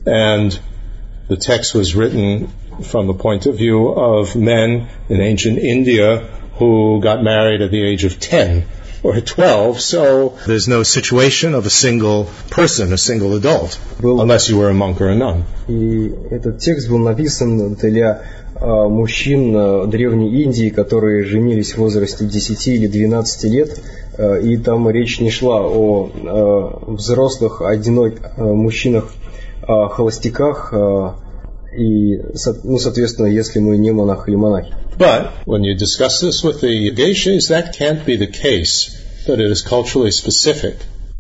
And the text was written from the point of view of men in ancient India who got married at the age of 10 Or 12, so there's no situation of a single person, a single adult, unless you were a monk or a nun. И этот текст был написан для а, мужчин а, Древней Индии, которые женились в возрасте 10 или 12 лет, а, и там речь не шла о взрослых одинок, а, мужчинах, холостяках, и, со- ну, соответственно, если мы не монах или монахи. But when you discuss this with the geishas, that can't be the case, that it is culturally specific.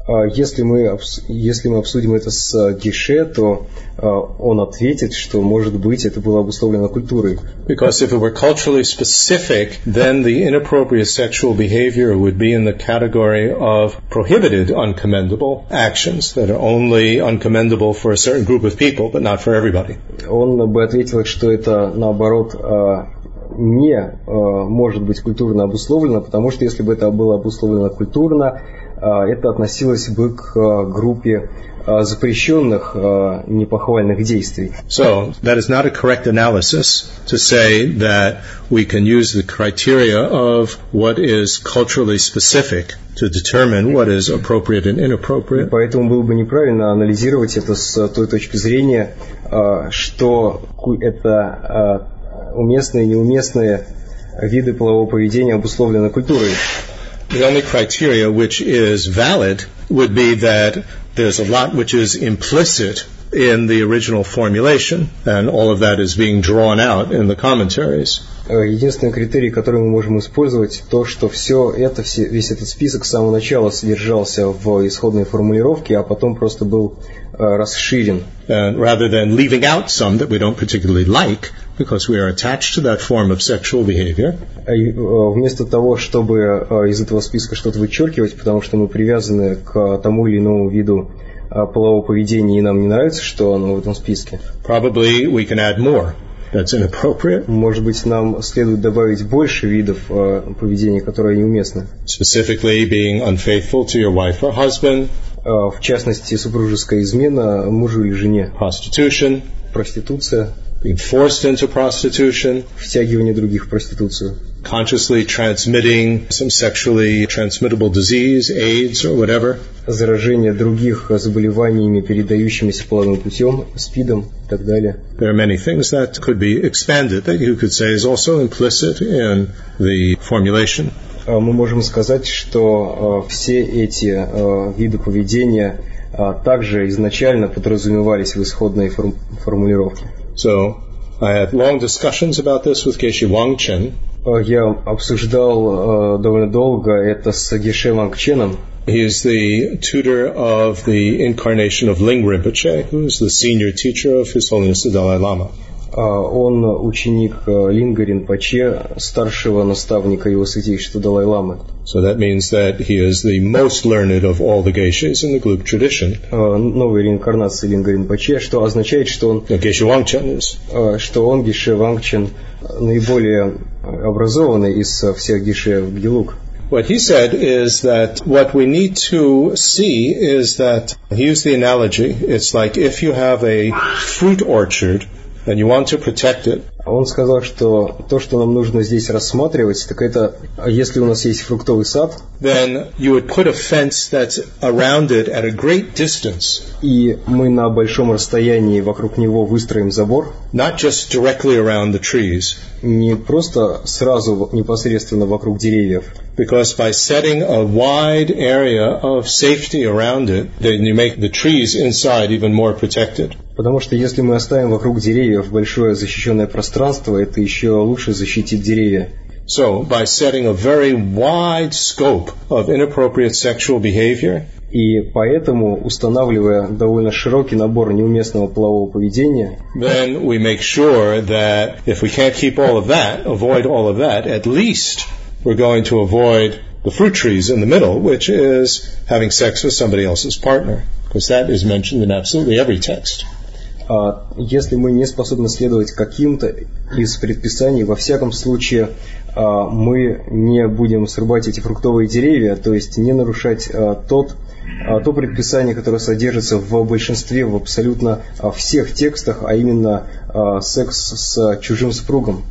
А Если мы, если мы обсудим это с а, Гише, то а, он ответит, что, может быть, это было обусловлено культурой. Because if it were culturally specific, then the inappropriate sexual behavior would be in the category of prohibited uncommendable actions that are only uncommendable for a certain group of people, but not for everybody. Он бы ответил, что это, наоборот, а, не а, может быть культурно обусловлено, потому что если бы это было обусловлено культурно, а, это относилось бы к а, группе а, запрещенных а, непохвальных действий. So that is not a correct analysis to say that we can use the criteria of what is culturally specific to determine what is appropriate and inappropriate. Поэтому было бы неправильно анализировать это с той точки зрения, а, что это а, уместные и неуместные виды полового поведения обусловлены культурой. The only criteria which is valid would be that there's a lot which is implicit in the original formulation, and all of that is being drawn out in the commentaries. Э, Единственный критерий, который мы можем использовать, то, что все это, все, весь этот список с самого начала содержался в исходной формулировке, а потом просто был э, расширен. And rather than leaving out some that we don't particularly like, because we are attached to that form of sexual behavior, А э, Вместо того, чтобы э, из этого списка что-то вычеркивать, потому что мы привязаны к тому или иному виду э, полового поведения, и нам не нравится, что оно в этом списке, probably we can add more that's inappropriate, может быть, нам следует добавить больше видов э, поведения, которые неуместны. specifically being unfaithful to your wife or husband, В частности, супружеская измена мужу или жене, prostitution, проституция, being forced into prostitution, втягивание других в проституцию, consciously transmitting some sexually transmittable disease, AIDS or whatever. заражение других заболеваниями, передающимися половым путем, СПИДом и так далее. There are many things that could be expanded that you could say is also implicit in the formulation. А Мы можем сказать, что э, все эти э, виды поведения также изначально подразумевались в исходной форм- формулировке. So I had long discussions about this with Geshe Wangchen. Я обсуждал довольно долго это с Геше Вангченом. He is the tutor of the incarnation of Ling Rinpoche, who is the senior teacher of His Holiness the Dalai Lama. А, Он ученик э, Линга Ринпоче, старшего наставника его святейшества Далай-Ламы. So that means that he is the most learned of all the geishas in the Gluk tradition. Э, Новой реинкарнации Линга Ринпоче, что означает, что он, Now, Geshe Wangchen is. э, что он Геше Вангчен э, наиболее образованный из э, всех Геше в Гелук. What he said is that what we need to see is that he used the analogy. It's like if you have a fruit orchard and you want to protect it, Он сказал, что то, что нам нужно здесь рассматривать, так это, а если у нас есть фруктовый сад, then you would put a fence that's around it at a great distance, и мы на большом расстоянии вокруг него выстроим забор, not just directly around the trees, не просто сразу непосредственно вокруг деревьев, because by setting a wide area of safety around it, then you make the trees inside even more protected. Потому что если мы оставим вокруг деревьев большое защищенное пространство, это еще лучше защитит деревья. So, by setting a very wide scope of inappropriate sexual behavior, И поэтому, устанавливая довольно широкий набор неуместного полового поведения, then we make sure that if we can't keep all of that, avoid all of that, at least we're going to avoid the fruit trees in the middle, which is having sex with somebody else's partner, because that is mentioned in absolutely every text. А если мы не способны следовать каким-то из предписаний, во всяком случае а, мы не будем срубать эти фруктовые деревья, то есть не нарушать а, тот, то предписание, которое содержится в большинстве, в абсолютно всех текстах, а именно секс с чужим супругом.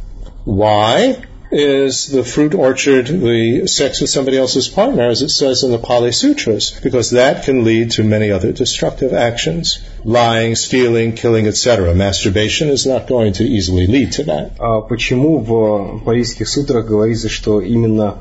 Why is the fruit orchard the sex with somebody else's partner, as it says in the Pali Sutras? Because that can lead to many other destructive actions. Lying, stealing, killing, etc. Masturbation is not going to easily lead to that. А почему в Парижских сутрах говорится, что именно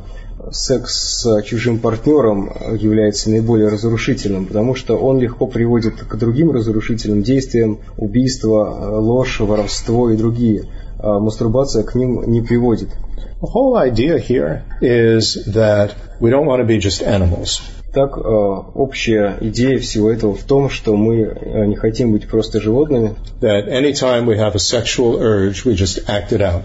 секс с чужим партнером является наиболее разрушительным? Потому что он легко приводит к другим разрушительным действиям, убийство, ложь, воровство и другие. А мастурбация к ним не приводит. The whole idea here is that we don't want to be just animals. Так, э, общая идея всего этого в том, что мы э, не хотим быть просто животными, That anytime we have a sexual urge, we just act it out.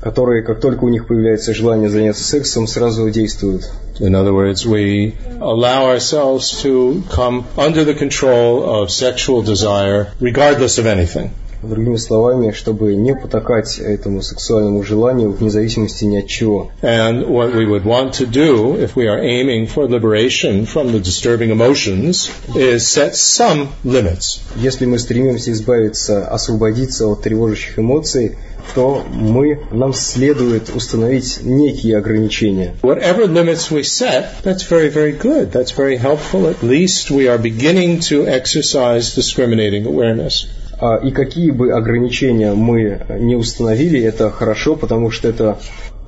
которые, как только у них появляется желание заняться сексом, сразу действуют. In other words, we allow ourselves to come under the control of sexual desire regardless of anything. Другими словами, чтобы не потакать этому сексуальному желанию вне зависимости ни от чего. And what we would want to do if we are aiming for liberation from the disturbing emotions is set some limits. Если мы стремимся избавиться, освободиться от тревожащих эмоций, то мы, нам следует установить некие ограничения. Whatever limits we set, that's very, very good. That's very helpful. At least we are beginning to exercise discriminating awareness. А, И какие бы ограничения мы не установили, это хорошо, потому что это,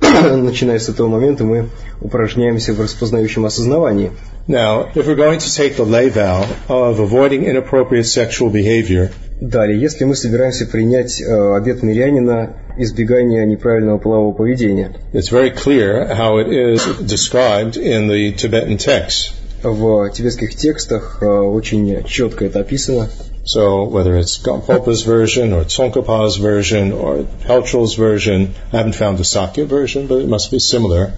начиная с этого момента, мы упражняемся в распознающем осознавании. Now, if we're going to take the lay vow of avoiding inappropriate sexual behavior, Далее, если мы собираемся принять э, обет мирянина избегания неправильного полового поведения, it's very clear how it is described in the Tibetan texts. в тибетских текстах э, очень четко это описано. So whether it's Gampopa's version or Tsongkhapa's version or Peltrel's version, I haven't found the Sakya version, but it must be similar.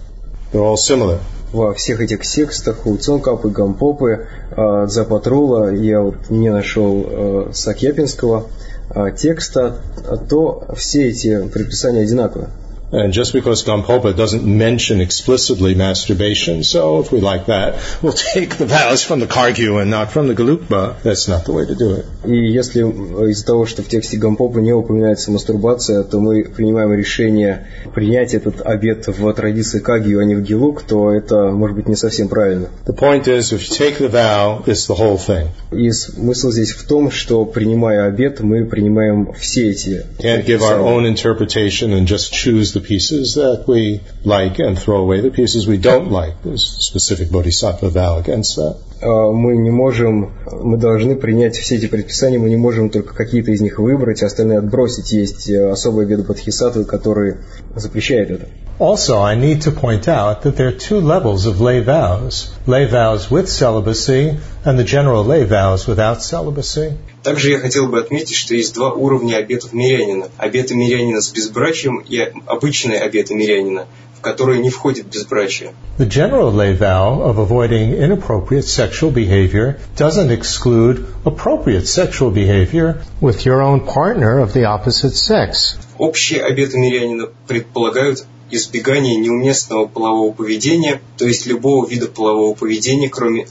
They're all similar. Во всех этих текстах у Цонкапы, Гампопы, э, Дзапатрула, я вот не нашел э, Сакьяпинского э, текста, то все эти предписания одинаковы. And just because Gampopa doesn't mention explicitly masturbation, so if we like that, we'll take the vows from the Kargu and not from the Galukba. That's not the way to do it. И если из-за того, что в тексте Гампопа не упоминается мастурбация, то мы принимаем решение принять этот обет в традиции Кагию, а не в Гилук, то это может быть не совсем правильно. The point is, if you take the vow, it's the whole thing. И смысл здесь в том, что принимая обет, мы принимаем все эти. Can't give our own interpretation and just choose the pieces that we like and throw away the pieces we don't like. There's specific bodhisattva vow against that. А, мы не можем, мы должны принять все эти предписания, мы не можем только какие-то из них выбрать, а остальные отбросить. Есть э, особые виды бодхисаттвы, которые запрещают это. Also, I need to point out that there are two levels of lay vows lay vows with celibacy and the general lay vows without celibacy. Также я хотел бы отметить, что есть два уровня обетов мирянина. Обеты мирянина с безбрачием и обычные обеты мирянина, в которые не входит безбрачие. The general lay vow of avoiding inappropriate sexual behavior doesn't exclude appropriate sexual behavior with your own partner of the opposite sex. Общие обеты мирянина предполагают избегание неуместного полового поведения, то есть любого вида полового поведения, кроме,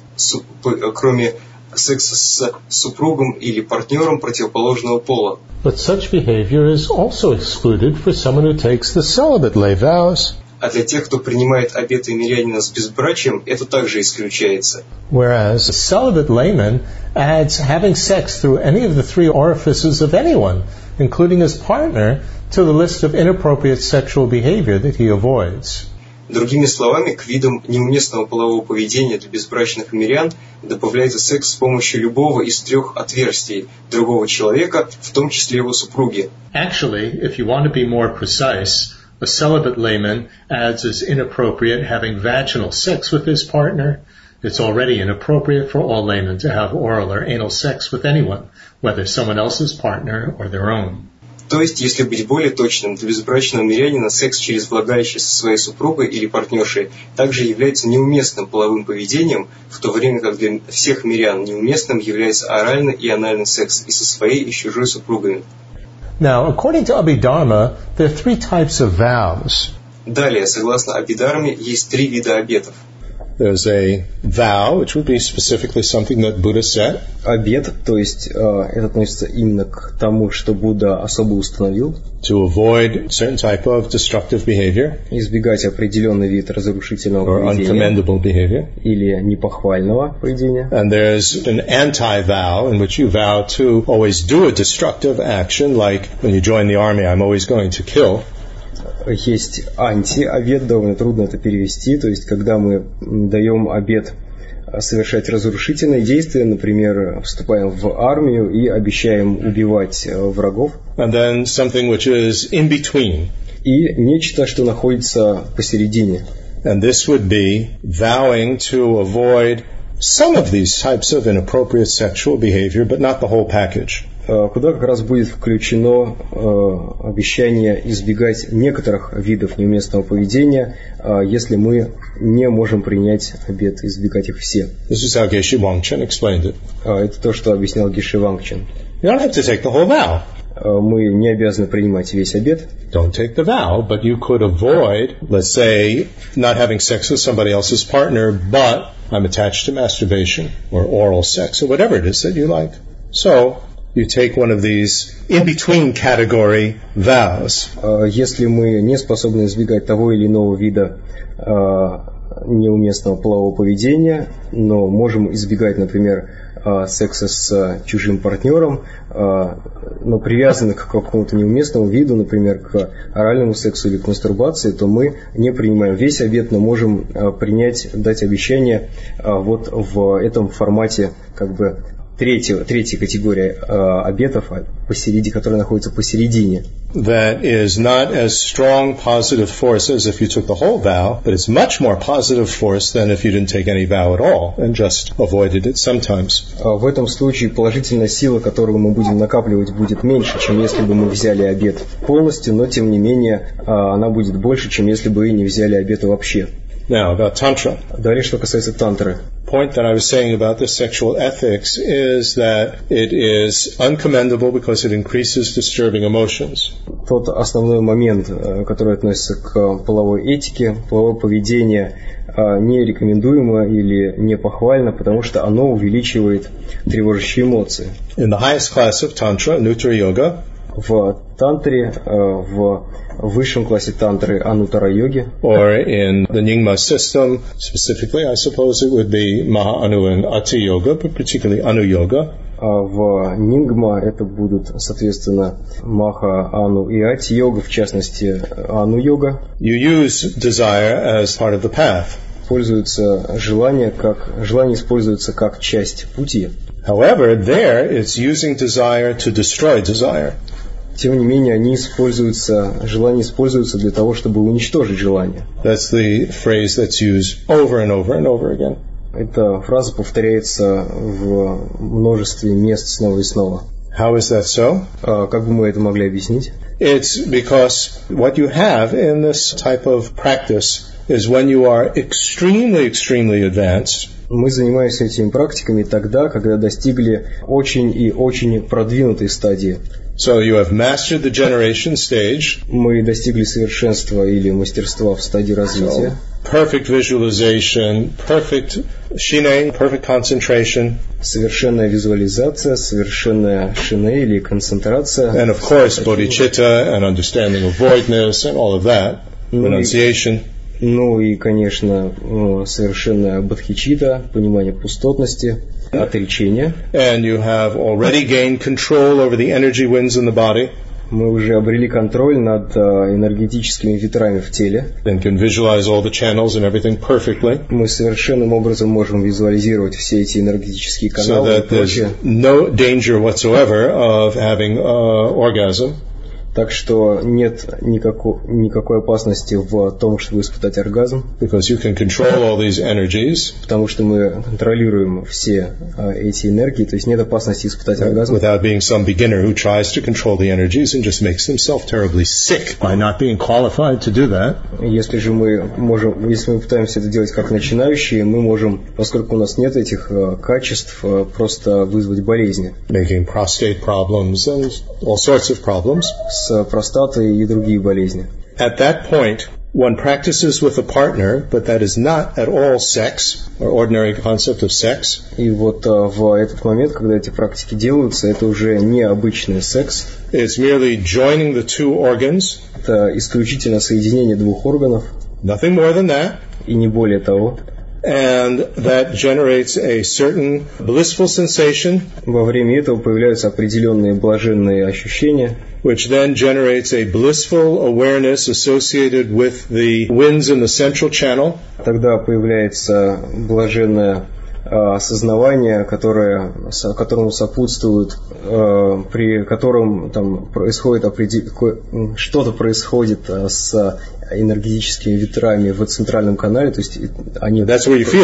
кроме секса с супругом или партнером противоположного пола. But such behavior is also excluded for someone who takes the celibate lay vows. А для тех, кто принимает обеты мирянина с безбрачием, это также исключается. Whereas a celibate layman adds having sex through any of the three orifices of anyone, including his partner, to the list of inappropriate sexual behavior that he avoids. Другими словами, к видам неуместного полового поведения для безбрачных мирян добавляется секс с помощью любого из трех отверстий другого человека, в том числе его супруги. Actually, if you want to be more precise, a celibate layman adds as inappropriate having vaginal sex with his partner. It's already inappropriate for all laymen to have oral or anal sex with anyone, whether someone else's partner or their own. То есть, если быть более точным, для безбрачного мирянина секс через влагалище со своей супругой или партнершей также является неуместным половым поведением, в то время как для всех мирян неуместным является оральный и анальный секс и со своей и с чужой супругами. Now, according to Abhidharma, there are three types of vows. Далее, согласно Абидарме, есть три вида обетов. There's a vow, which would be specifically something that Buddha said. Обет, то есть э, это относится именно к тому, что Будда особо установил. To avoid certain type of destructive behavior. Избегать определенный вид разрушительного or поведения. uncommendable behavior. Или непохвального поведения. And there's an anti-vow in which you vow to always do a destructive action, like when you join the army, I'm always going to kill. Есть анти-обед, довольно трудно это перевести, то есть когда мы даем обед совершать разрушительные действия, например, вступаем в армию и обещаем убивать врагов. And then something which is in between. И нечто, что находится посередине. And this would be vowing to avoid some of these types of inappropriate sexual behavior, but not the whole package. Куда как раз будет включено э, обещание избегать некоторых видов неуместного поведения, э, если мы не можем принять обет, избегать их все. This is how Geshe Wangchen explained it. Э, это то, что объяснял Геши Вангчен. You don't have to take the whole vow. Мы не обязаны принимать весь обет. Don't take the vow, but you could avoid, let's say, not having sex with somebody else's partner, but I'm attached to masturbation or oral sex or whatever it is that you like. So, you take one of these in-between category vows. Если мы не способны избегать того или иного вида неуместного полового поведения, но можем избегать, например, секса с чужим партнером, но привязаны к какому-то неуместному виду, например, к оральному сексу или к мастурбации, то мы не принимаем весь обед, но можем принять, дать обещание вот в этом формате как бы третья, третья категория э, обетов, посередине, которая находится посередине. That is not as strong positive force as if you took the whole vow, but it's much more positive force than if you didn't take any vow at all and just avoided it sometimes. В этом случае положительная сила, которую мы будем накапливать, будет меньше, чем если бы мы взяли обет полностью, но тем не менее она будет больше, чем если бы не взяли обета вообще. Now, about Tantra. Далее, что касается тантры. point that I was saying about the sexual ethics is that it is uncommendable because it increases disturbing emotions. Тот основной момент, э, который относится к половой этике, половое поведение э, не рекомендуемо или не похвально, потому что оно увеличивает тревожащие эмоции. In the highest class of Tantra, Nuttara Yoga, В тантре, э, в высшем классе тантры анутара йоги, or in the Nyingma system, specifically, I suppose it would be Maha Anu and Ati Yoga, but particularly Anu Yoga. а в нингма это будут, соответственно, маха, ану и ати йога, в частности, ану йога, You use desire as part of the path. пользуются желание как желание используется как часть пути. However, there it's using desire to destroy desire. Тем не менее, они используются, желание используется для того, чтобы уничтожить желание. That's the phrase that's used over and over and over again. Эта фраза повторяется в множестве мест снова и снова. How is that so? А как бы мы это могли объяснить? It's because what you have in this type of practice is when you are extremely, extremely advanced, Мы занимаемся этими практиками тогда, когда достигли очень и очень продвинутой стадии. So you have mastered the generation stage, Мы достигли совершенства или мастерства в стадии развития. perfect visualization, perfect shine, perfect concentration, Совершенная визуализация, совершенная шине или концентрация. and of course bodhicitta and understanding of voidness and all of that, renunciation. Ну и, конечно, э, совершенная бодхичита, понимание пустотности, отречение. And you have already gained control over the energy winds in the body Мы уже обрели контроль над э, энергетическими ветрами в теле. and can visualize all the channels and everything perfectly. Мы совершенным образом можем визуализировать все эти энергетические so каналы и that there's прочее. no danger whatsoever of having uh, orgasm. Так что нет никако- никакой опасности в том, чтобы испытать оргазм, because you can control all these energies потому что мы контролируем все э, эти энергии, то есть нет опасности испытать оргазм. without being some beginner who tries to control the energies and just makes himself terribly sick by not being qualified to do that. Если же мы можем, если мы пытаемся это делать как начинающие, мы можем, поскольку у нас нет этих э, качеств, э, просто вызвать болезни Making prostate problems and all sorts of problems. с простатой и другие болезни. At that point, one practices with a partner, but that is not at all sex or ordinary concept of sex. И вот э, в этот момент, когда эти практики делаются, это уже не обычный секс, It's merely joining the two organs, это исключительно соединение двух органов nothing more than that. и не более того. And that generates a certain blissful sensation. Во время этого появляются определенные блаженные ощущения, which then generates a blissful awareness associated with the winds in the central channel, тогда появляется блаженное э, осознавание, которое, которому сопутствует, э, при котором там происходит определ- что-то происходит э, с энергетическими ветрами в центральном канале, то есть они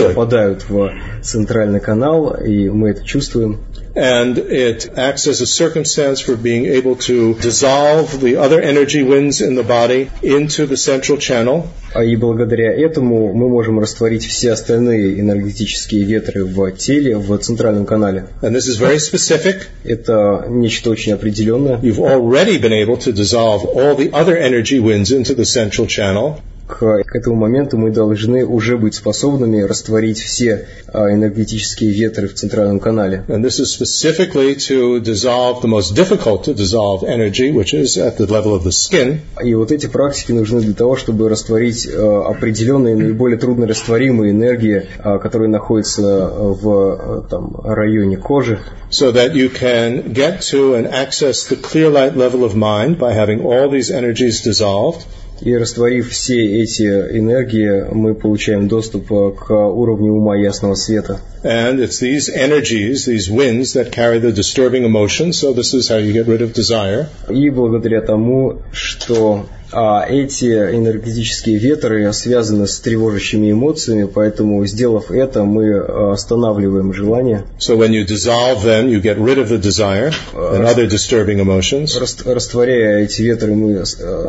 попадают в центральный канал, и мы это чувствуем. and it acts as a circumstance for being able to dissolve the other energy winds in the body into the central channel, А И благодаря этому мы можем растворить все остальные энергетические ветры в теле, в центральном канале. and this is very specific. Это нечто очень определенное. You've already been able to dissolve all the other energy winds into the central channel, К, к этому моменту мы должны уже быть способными растворить все а, энергетические ветры в центральном канале. and this is specifically to dissolve the most difficult to dissolve energy, which is at the level of the skin, И вот эти практики нужны для того, чтобы растворить а, определенные наиболее труднорастворимые энергии, а, которые находятся в там, районе кожи, so that you can get to and access the clear light level of mind by having all these energies dissolved. И растворив все эти энергии, мы получаем доступ э, к уровню ума ясного света. And it's these energies, these winds, that carry the disturbing emotions. So this is how you get rid of desire. И благодаря тому, что А эти энергетические ветры связаны с тревожащими эмоциями, поэтому, сделав это, мы э, останавливаем желание. So when you dissolve them, you get rid of the desire and other disturbing emotions. Растворяя эти ветры, мы э,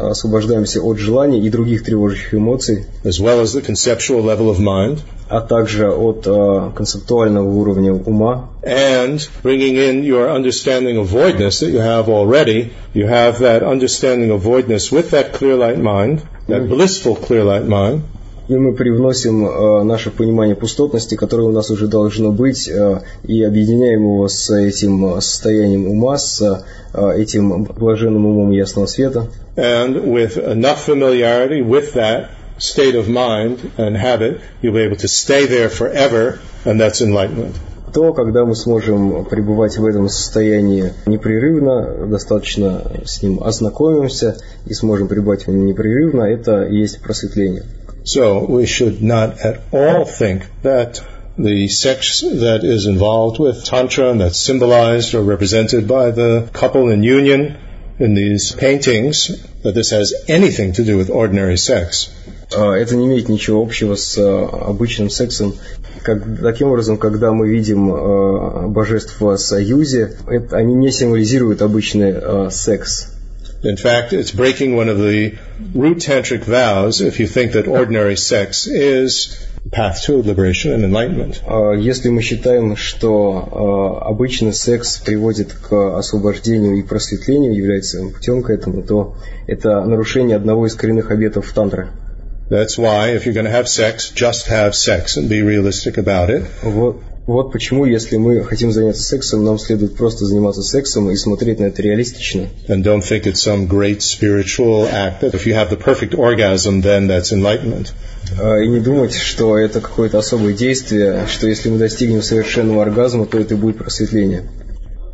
освобождаемся от желаний и других тревожащих эмоций. As well as the conceptual level of mind. А также от э, концептуального уровня ума. And bringing in your understanding of voidness that you have already, you have that understanding of voidness with that clear light mind, that blissful clear light mind. И мы привносим э, наше понимание пустотности, которое у нас уже должно быть, э, и объединяем его с этим состоянием ума, с э, этим блаженным умом ясного света. And with enough familiarity with that state of mind and habit, you'll be able to stay there forever, and that's enlightenment то, когда мы сможем пребывать в этом состоянии непрерывно, достаточно с ним ознакомимся и сможем пребывать в нем непрерывно, это и есть просветление. So we should not at all think that the sex that is involved with Tantra and that's symbolized or represented by the couple in union in these paintings, that this has anything to do with ordinary sex. Это не имеет ничего общего с обычным сексом. Как, таким образом, когда мы видим э, божеств в союзе, это, они не символизируют обычный э, секс. In fact, it's breaking one of the root tantric vows if you think that ordinary sex is path to liberation and enlightenment. Если мы считаем, что обычный секс приводит к освобождению и просветлению, является путем к этому, то это нарушение одного из коренных обетов тантры. That's why if you're going to have sex, just have sex and be realistic about it. Вот, вот почему, если мы хотим заняться сексом, нам следует просто заниматься сексом и смотреть на это реалистично. And don't think it's some great spiritual act that if you have the perfect orgasm, then that's enlightenment. И не думать, что это какое-то особое действие, что если мы достигнем совершенного оргазма, то это будет просветление.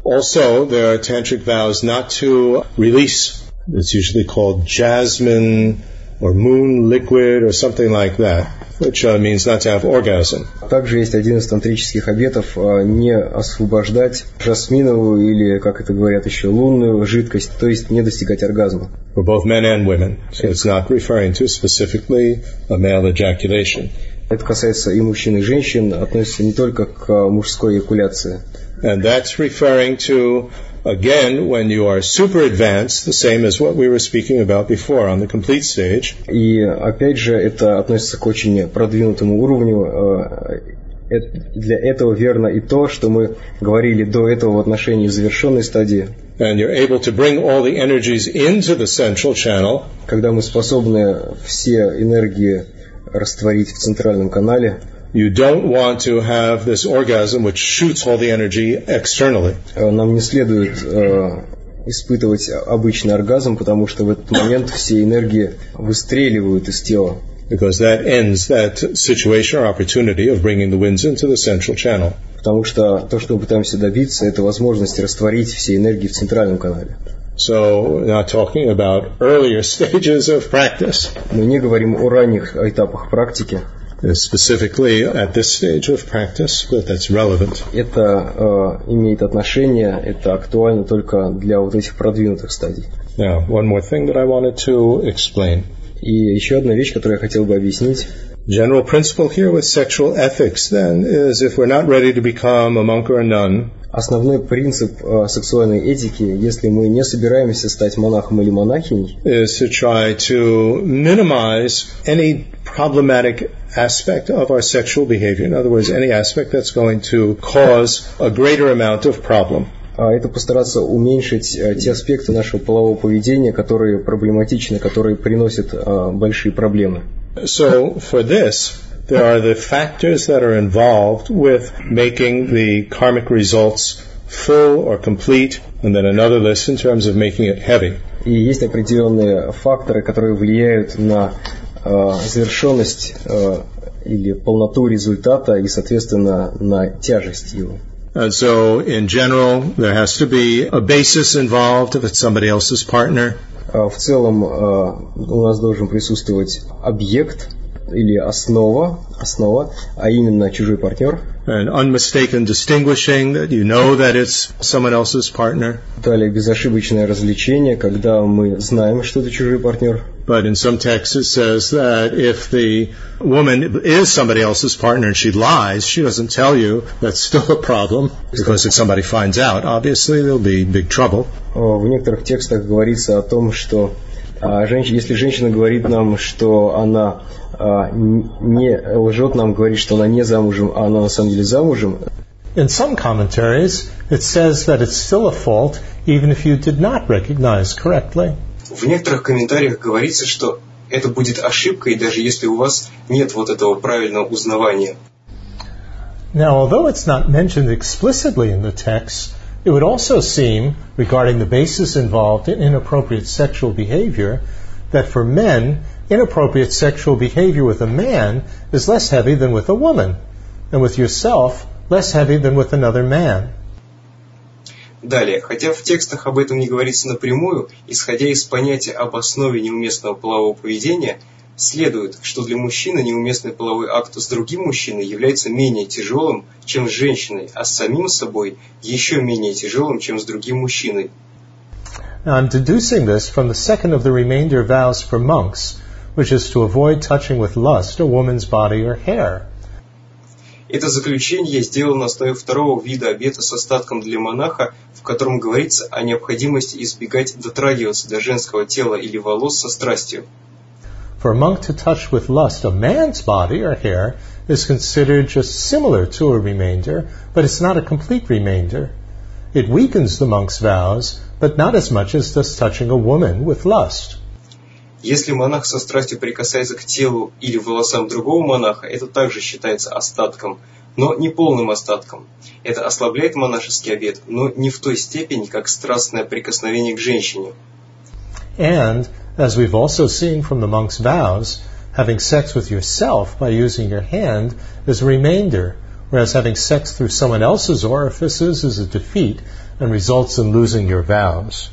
Also, there are tantric vows not to release. It's usually called jasmine or moon liquid or something like that, which uh, means not to have orgasm. Также есть один из тантрических обетов не освобождать жасминовую или, как это говорят еще, лунную жидкость, то есть не достигать оргазма. For both men and women, so it's not referring to specifically a male ejaculation. Это касается и мужчин, и женщин, относится не только к мужской эякуляции. And that's referring to Again, when you are super advanced, the same as what we were speaking about before on the complete stage. И опять же, это относится к очень продвинутому уровню. Для этого верно и то, что мы говорили до этого в отношении завершенной стадии. And you're able to bring all the energies into the central channel. Когда мы способны все энергии растворить в центральном канале. You don't want to have this orgasm which shoots all the energy externally. Нам не следует испытывать обычный оргазм, потому что в этот момент все энергии выстреливают из тела. Because that ends that situation or opportunity of bringing the winds into the central channel. Потому что то, что мы пытаемся добиться, это возможность растворить все энергии в центральном канале. So, we're not talking about earlier stages of practice. Мы не говорим о ранних этапах практики. specifically at this stage of practice, but that's relevant. Это э, имеет отношение, это актуально только для вот этих продвинутых стадий. Now, one more thing that I wanted to explain. И еще одна вещь, которую я хотел бы объяснить. General principle here with sexual ethics then is if we're not ready to become a monk or a nun, Основной принцип э, сексуальной этики, если мы не собираемся стать монахом или монахиней, is to try to minimize any problematic aspect of our sexual behavior. In other words, any aspect that's going to cause a greater amount of problem. это постараться уменьшить те аспекты нашего полового поведения, которые проблематичны, которые приносят большие проблемы. So for this, there are the factors that are involved with making the karmic results full or complete, and then another list in terms of making it heavy. И есть определенные факторы, которые влияют на э, завершенность э, или полноту результата и, соответственно, на тяжесть его. And so, in general, there has to be a basis involved if it's somebody else's partner. В целом, у нас должен присутствовать объект, или основа, основа, а именно чужой партнер. An unmistaken distinguishing that you know that it's someone else's partner. Далее безошибочное развлечение, когда мы знаем, что это чужой партнер. But in some texts it says that if the woman is somebody else's partner and she lies, she doesn't tell you, that's still a problem. Because if somebody finds out, obviously there'll be big trouble. В некоторых текстах говорится о том, что а, женщина, если женщина говорит нам, что она а, не лжет нам, говорит, что она не замужем, а она на самом деле замужем. In some commentaries, it says that it's still a fault even if you did not recognize correctly. В некоторых комментариях говорится, что это будет ошибкой, даже если у вас нет вот этого правильного узнавания. Now, although it's not mentioned explicitly in the text, it would also seem, regarding the basis involved in inappropriate sexual behavior, that for men, inappropriate sexual behavior with a man is less heavy than with a woman, and with yourself, less heavy than with another man. Далее, хотя в текстах об этом не говорится напрямую, исходя из понятия об основе неуместного полового поведения, следует, что для мужчины неуместный половой акт с другим мужчиной является менее тяжелым, чем с женщиной, а с самим собой еще менее тяжелым, чем с другим мужчиной. Now, I'm deducing this from the second of the remainder vows for monks, which is to avoid touching with lust a woman's body or hair. Это заключение я сделал на основе второго вида обета с остатком для монаха, в котором говорится о необходимости избегать дотрагиваться до женского тела или волос со страстью. For a monk to touch with lust a man's body or hair is considered just similar to a remainder, but it's not a complete remainder. It weakens the monk's vows, but not as much as does touching a woman with lust. Если монах со страстью прикасается к телу или волосам другого монаха, это также считается остатком, но не полным остатком. Это ослабляет монашеский обет, но не в той степени, как страстное прикосновение к женщине. And, as we've also seen from the monk's vows, having sex with yourself by using your hand is a remainder, whereas having sex through someone else's orifices is a defeat and results in losing your vows.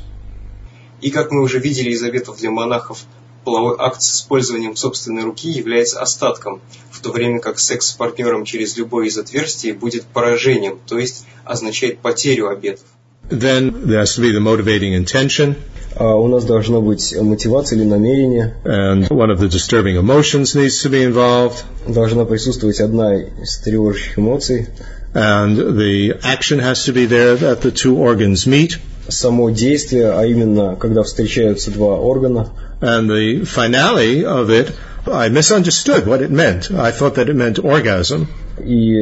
И как мы уже видели из обетов для монахов, половой акт с использованием собственной руки является остатком, в то время как секс с партнером через любое из отверстий будет поражением, то есть означает потерю обетов. Then there has to be the motivating intention. А у нас должна быть мотивация или намерение. And one of the disturbing emotions needs to be involved. Должна присутствовать одна из тревожащих эмоций. And the action has to be there that the two organs meet. Само действие, а именно, когда встречаются два органа. And the finale of it, I misunderstood what it meant. I thought that it meant orgasm. И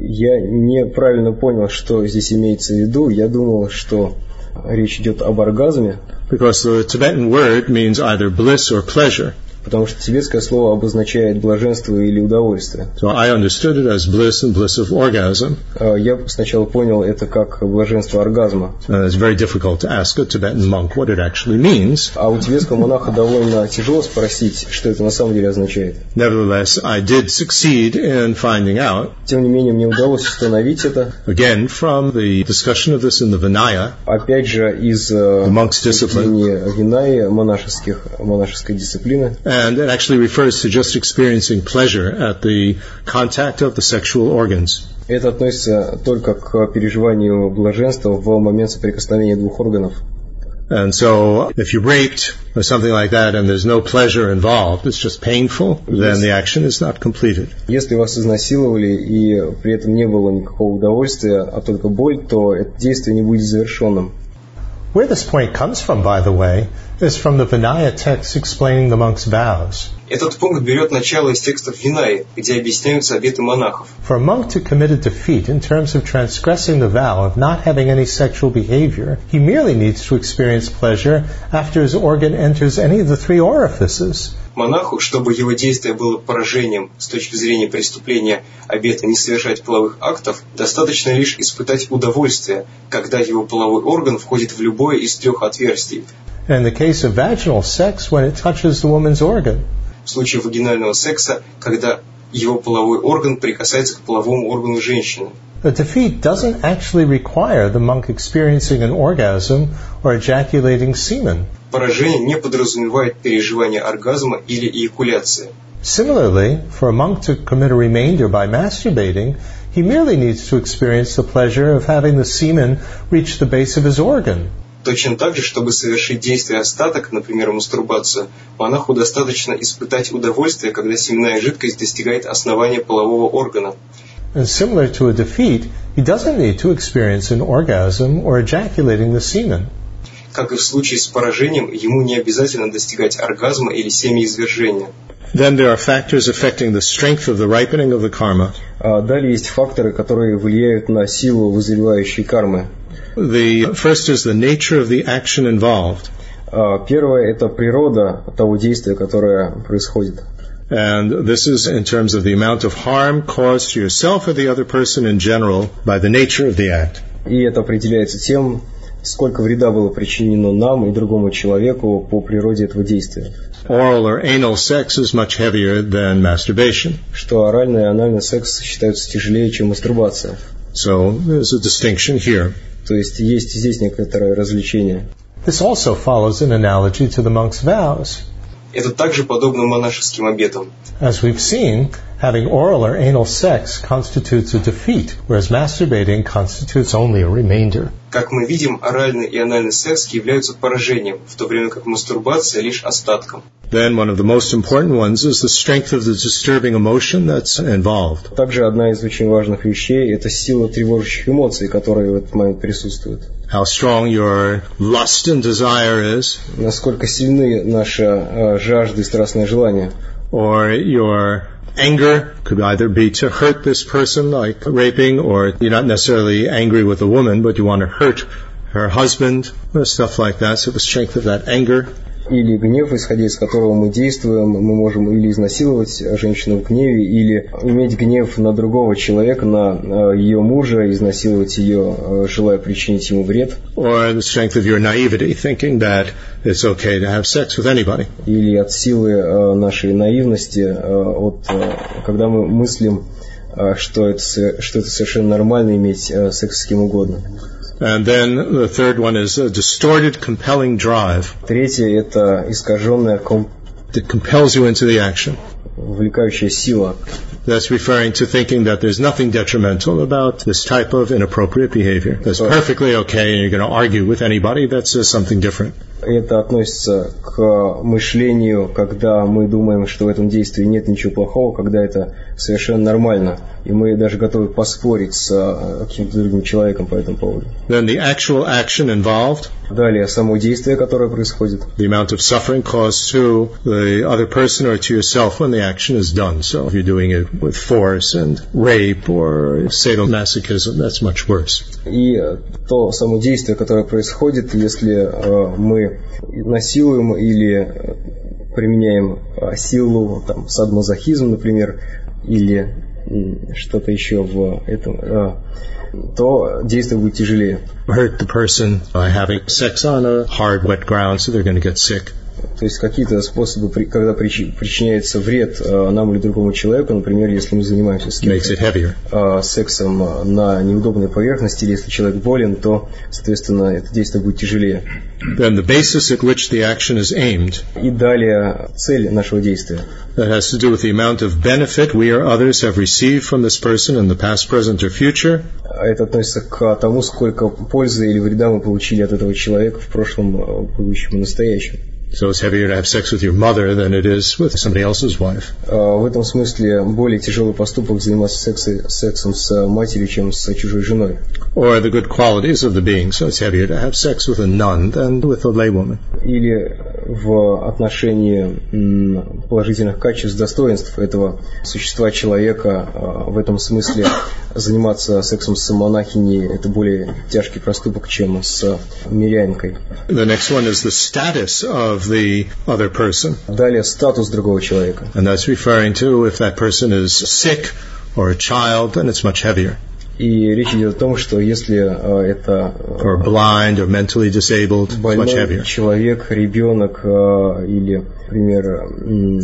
я неправильно понял, что здесь имеется в виду. Я думал, что речь идет об оргазме. Because the Tibetan word means either bliss or pleasure. Потому что тибетское слово обозначает блаженство или удовольствие. So I understood it as bliss and bliss of orgasm. Я сначала понял это как блаженство оргазма. And it's very difficult to ask a Tibetan monk what it actually means. А у тибетского монаха довольно тяжело спросить, что это на самом деле означает. Nevertheless, I did succeed in finding out. Тем не менее, мне удалось установить это. Again, from the discussion of this in the Vinaya. Опять же, из the monk's discipline. Винаи монашеских, монашеской дисциплины. And it actually refers to just experiencing pleasure at the contact of the sexual organs. Это относится только к переживанию блаженства в момент соприкосновения двух органов. And so, if you're raped or something like that and there's no pleasure involved, it's just painful, then the action is not completed. Если вас изнасиловали и при этом не было никакого удовольствия, а только боль, то это действие не будет завершенным. Where this point comes from, by the way, is from the Vinaya text explaining the monk's vows. Этот пункт берет начало из текстов Винаи, где объясняются обеты монахов. For a monk to commit a defeat in terms of transgressing the vow of not having any sexual behavior, he merely needs to experience pleasure after his organ enters any of the three orifices. Монаху, чтобы его действие было поражением с точки зрения преступления обета не совершать половых актов, достаточно лишь испытать удовольствие, когда его половой орган входит в любое из трех отверстий. In the case of vaginal sex, when it touches the woman's organ. В случае вагинального секса, когда его половой орган прикасается к половому органу женщины. The defeat doesn't actually require the monk experiencing an orgasm or ejaculating semen. Поражение не подразумевает переживание оргазма или эякуляции. Similarly, for a monk to commit a remainder by masturbating, he merely needs to experience the pleasure of having the semen reach the base of his organ. Точно так же, чтобы совершить действие остаток, например, мастурбацию, монаху достаточно испытать удовольствие, когда семенная жидкость достигает основания полового органа. And similar to a defeat, he doesn't need to experience an orgasm or ejaculating the semen. Как и в случае с поражением, ему не обязательно достигать оргазма или семяизвержения. Then there are factors affecting the strength of the ripening of the karma. А далее есть факторы, которые влияют на силу вызревающей кармы. The first is the nature of the action involved. А Первое – это природа того действия, которое происходит. And this is in terms of the amount of harm caused to yourself or the other person in general by the nature of the act. И это определяется тем, сколько вреда было причинено нам и другому человеку по природе этого действия. Oral or anal sex is much heavier than masturbation. Что оральный и анальный секс считаются тяжелее, чем мастурбация. So there's a distinction here. То есть есть здесь некоторое развлечение. This also follows an analogy to the monk's vows. Это также подобно монашеским обетам. As we've seen, having oral or anal sex constitutes a defeat, whereas masturbating constitutes only a remainder. Как мы видим, оральный и анальный секс являются поражением, в то время как мастурбация лишь остатком. Then one of the most important ones is the strength of the disturbing emotion that's involved. Также одна из очень важных вещей – это сила тревожащих эмоций, которые в этот момент присутствуют. How strong your lust and desire is, Насколько сильны наши э, жажды и страстное желание. or your anger could either be to hurt this person, like raping, or you're not necessarily angry with the woman, but you want to hurt her husband, or stuff like that. So the strength of that anger. Или гнев, исходя из которого мы действуем, мы можем или изнасиловать женщину в гневе, или иметь гнев на другого человека, на э, ее мужа, изнасиловать ее, э, желая причинить ему вред. Или от силы э, нашей наивности, от, когда мы мыслим, что это, что это совершенно нормально иметь секс с кем угодно. And then the third one is a distorted, compelling drive Третье – это искаженная, ком- that compels you into the action. увлекающая сила. That's referring to thinking that there's nothing detrimental about this type of inappropriate behavior. That's perfectly okay, and you're going to argue with anybody that says something different. Это относится к мышлению, когда мы думаем, что в этом действии нет ничего плохого, когда это совершенно нормально. И мы даже готовы поспорить с э, каким-то другим человеком по этому поводу. Then the actual action involved, Далее, само действие, которое происходит. the amount of suffering caused to the other person or to yourself when the action is done. So if you're doing it with force and rape or sadomasochism, that's much worse. И э, то само действие, которое происходит, если э, мы насилуем или э, применяем э, силу, там, садмазохизм, например, или что-то еще в этом, э, то действие будет тяжелее. Hurt the person by having sex on a hard, wet ground, so they're going to get sick. То есть какие-то способы, когда причи- причиняется вред э, нам или другому человеку, например, если мы занимаемся с кем-то э, сексом э, на неудобной поверхности, или если человек болен, то, соответственно, это действие будет тяжелее. Then the basis at which the action is aimed И далее цель нашего действия. that has to do with the amount of benefit we or others have received from this person in the past, present, or future, А Это относится к тому, сколько пользы или вреда мы получили от этого человека в прошлом, будущем и настоящем. So it's heavier to have sex with your mother than it is with somebody else's wife. А В этом смысле более тяжелый поступок заниматься секси- сексом с матерью, чем с чужой женой. Or the good qualities of the being. So it's heavier to have sex with a nun than with a laywoman. Или в отношении положительных качеств, достоинств этого существа человека, а, в этом смысле заниматься сексом с монахиней – это более тяжкий проступок, чем с мирянкой. The next one is the status of the other person. Далее статус другого человека. And that's referring to if that person is sick or a child, then it's much heavier. И речь идет о том, что если э, это э, or blind or mentally disabled, it's much больной heavier. человек, ребенок э, или, например,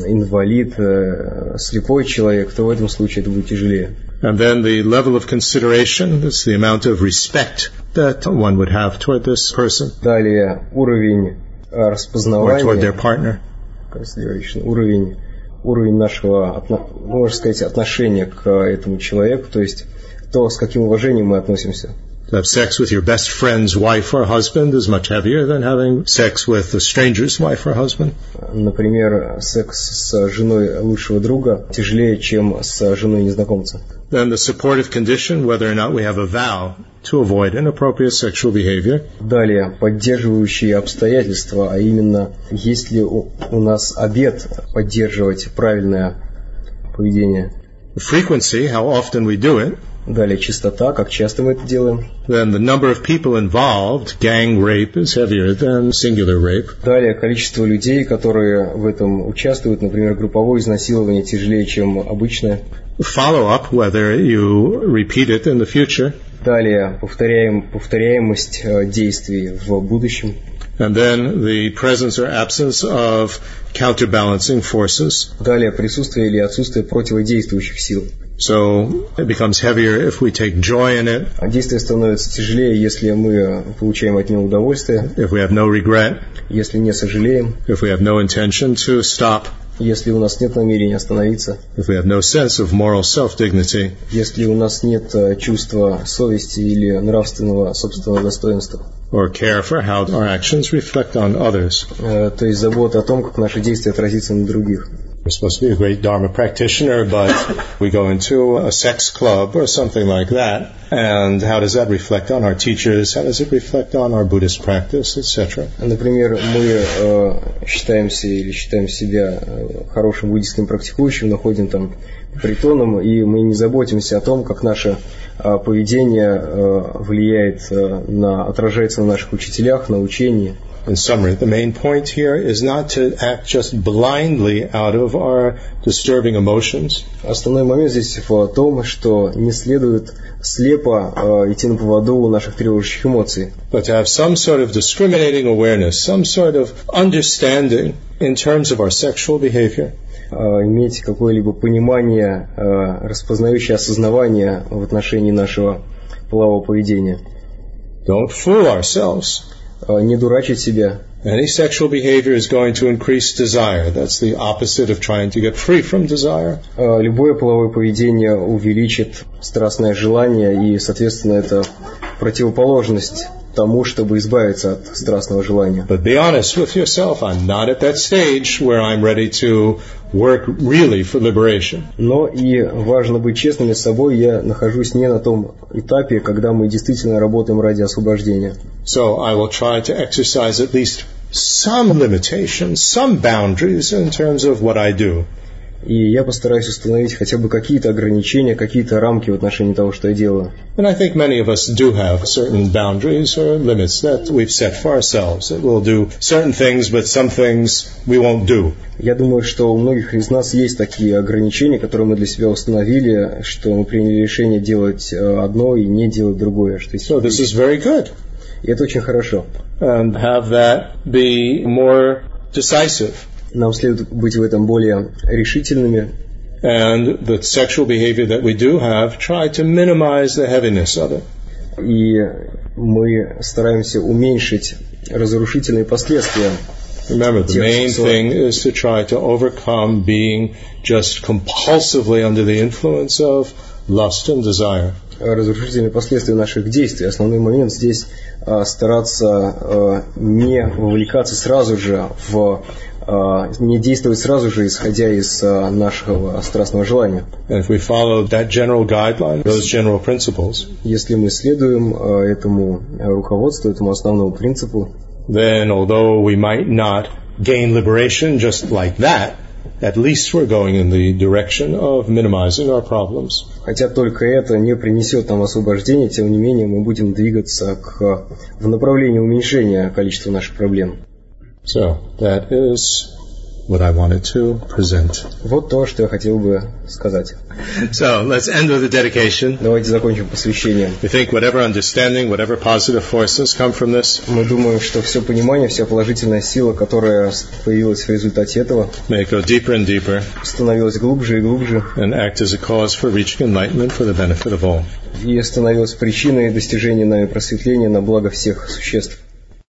инвалид, э, слепой человек, то в этом случае это будет тяжелее. And then the level of consideration, that's the amount of respect that one would have toward this person Далее уровень распознавания, partner. consideration, уровень, уровень нашего, отно- можно сказать, отношения к этому человеку, то есть то, с каким уважением мы относимся. To have sex with your best friend's wife or husband is much heavier than having sex with a stranger's wife or husband. Например, секс с женой лучшего друга тяжелее, чем с женой незнакомца. Then the supportive condition, whether or not we have a vow to avoid inappropriate sexual behavior, Далее, поддерживающие обстоятельства, а именно, есть ли у, у нас обет поддерживать правильное поведение. frequency, how often we do it, Далее, чистота, как часто мы это делаем. then the number of people involved, gang rape is heavier than singular rape. Далее, количество людей, которые в этом участвуют, например, групповое изнасилование тяжелее, чем обычное. Follow up, whether you repeat it in the future, Далее, повторяем, повторяемость э, действий в будущем. And then the presence or absence of counterbalancing forces. Далее, присутствие или отсутствие противодействующих сил. So it becomes heavier if we take joy in it, А Действие становится тяжелее, если мы получаем от него удовольствие, if we have no regret, если не сожалеем, if we have no intention to stop, если у нас нет намерения остановиться, if we have no sense of moral self-dignity, если у нас нет э, чувства совести или нравственного собственного достоинства. Or care for how our actions reflect on others. Э, То есть забота о том, как наши действия отразятся на других. We're supposed to be a great Dharma practitioner, but we go into a sex club or something like that. And how does that reflect on our teachers? How does it reflect on our Buddhist practice, etc.? Например, мы э, считаемся или считаем себя э, хорошим буддийским практикующим, находим там притоном, и мы не заботимся о том, как наше э, поведение э, влияет э, на, отражается на наших учителях, на учении. In summary, the main point here is not to act just blindly out of our disturbing emotions, Основной момент здесь в том, что не следует слепо э, идти на поводу у наших тревожащих эмоций, but to have some sort of discriminating awareness, some sort of understanding in terms of our sexual behavior. Э, иметь какое-либо понимание, э, распознающее осознавание в отношении нашего полового поведения. Don't fool ourselves. Э, Не дурачить себя. Any sexual behavior is going to increase desire. That's the opposite of trying to get free from desire. Любое половое поведение увеличит страстное желание, и, соответственно, это противоположность тому, чтобы избавиться от страстного желания. But be honest with yourself. I'm not at that stage where I'm ready to work really for liberation. Но и важно быть честными с собой. Я нахожусь не на том этапе, когда мы действительно работаем ради освобождения. So I will try to exercise at least some limitations, some boundaries in terms of what I do. И я постараюсь установить хотя бы какие-то ограничения, какие-то рамки в отношении того, что я делаю. And I think many of us do have certain boundaries or limits that we've set for ourselves. That we'll do certain things, but some things we won't do. Я думаю, что у многих из нас есть такие ограничения, которые мы для себя установили, что мы приняли решение делать э, одно и не делать другое. Что So this is very good. И это очень хорошо. And have that be more decisive. Нам следует быть в этом более решительными, And the sexual behavior that we do have, try to minimize the heaviness of it. и мы стараемся уменьшить разрушительные последствия. Remember, the main thing is to try to overcome being just compulsively under the influence of lust and desire. разрушительные последствия наших действий. Основной момент здесь а, стараться а, не вовлекаться сразу же в не действовать сразу же, исходя из а, нашего страстного желания. Если мы следуем а, этому руководству, этому основному принципу, then although we might not gain liberation just like that, at least we're going in the direction of minimizing our problems. хотя только это не принесет нам освобождения, тем не менее мы будем двигаться к, в направлении уменьшения количества наших проблем. So that is what I wanted to present. Вот то, что я хотел бы сказать. So let's end with a dedication. Давайте закончим посвящением. We think whatever understanding, whatever positive forces come from this, Мы думаем, что все понимание, вся положительная сила, которая появилась в результате этого, may go deeper and deeper становилась глубже и глубже and act as a cause for reaching enlightenment for the benefit of all. и становилась причиной достижения нами просветления на благо всех существ.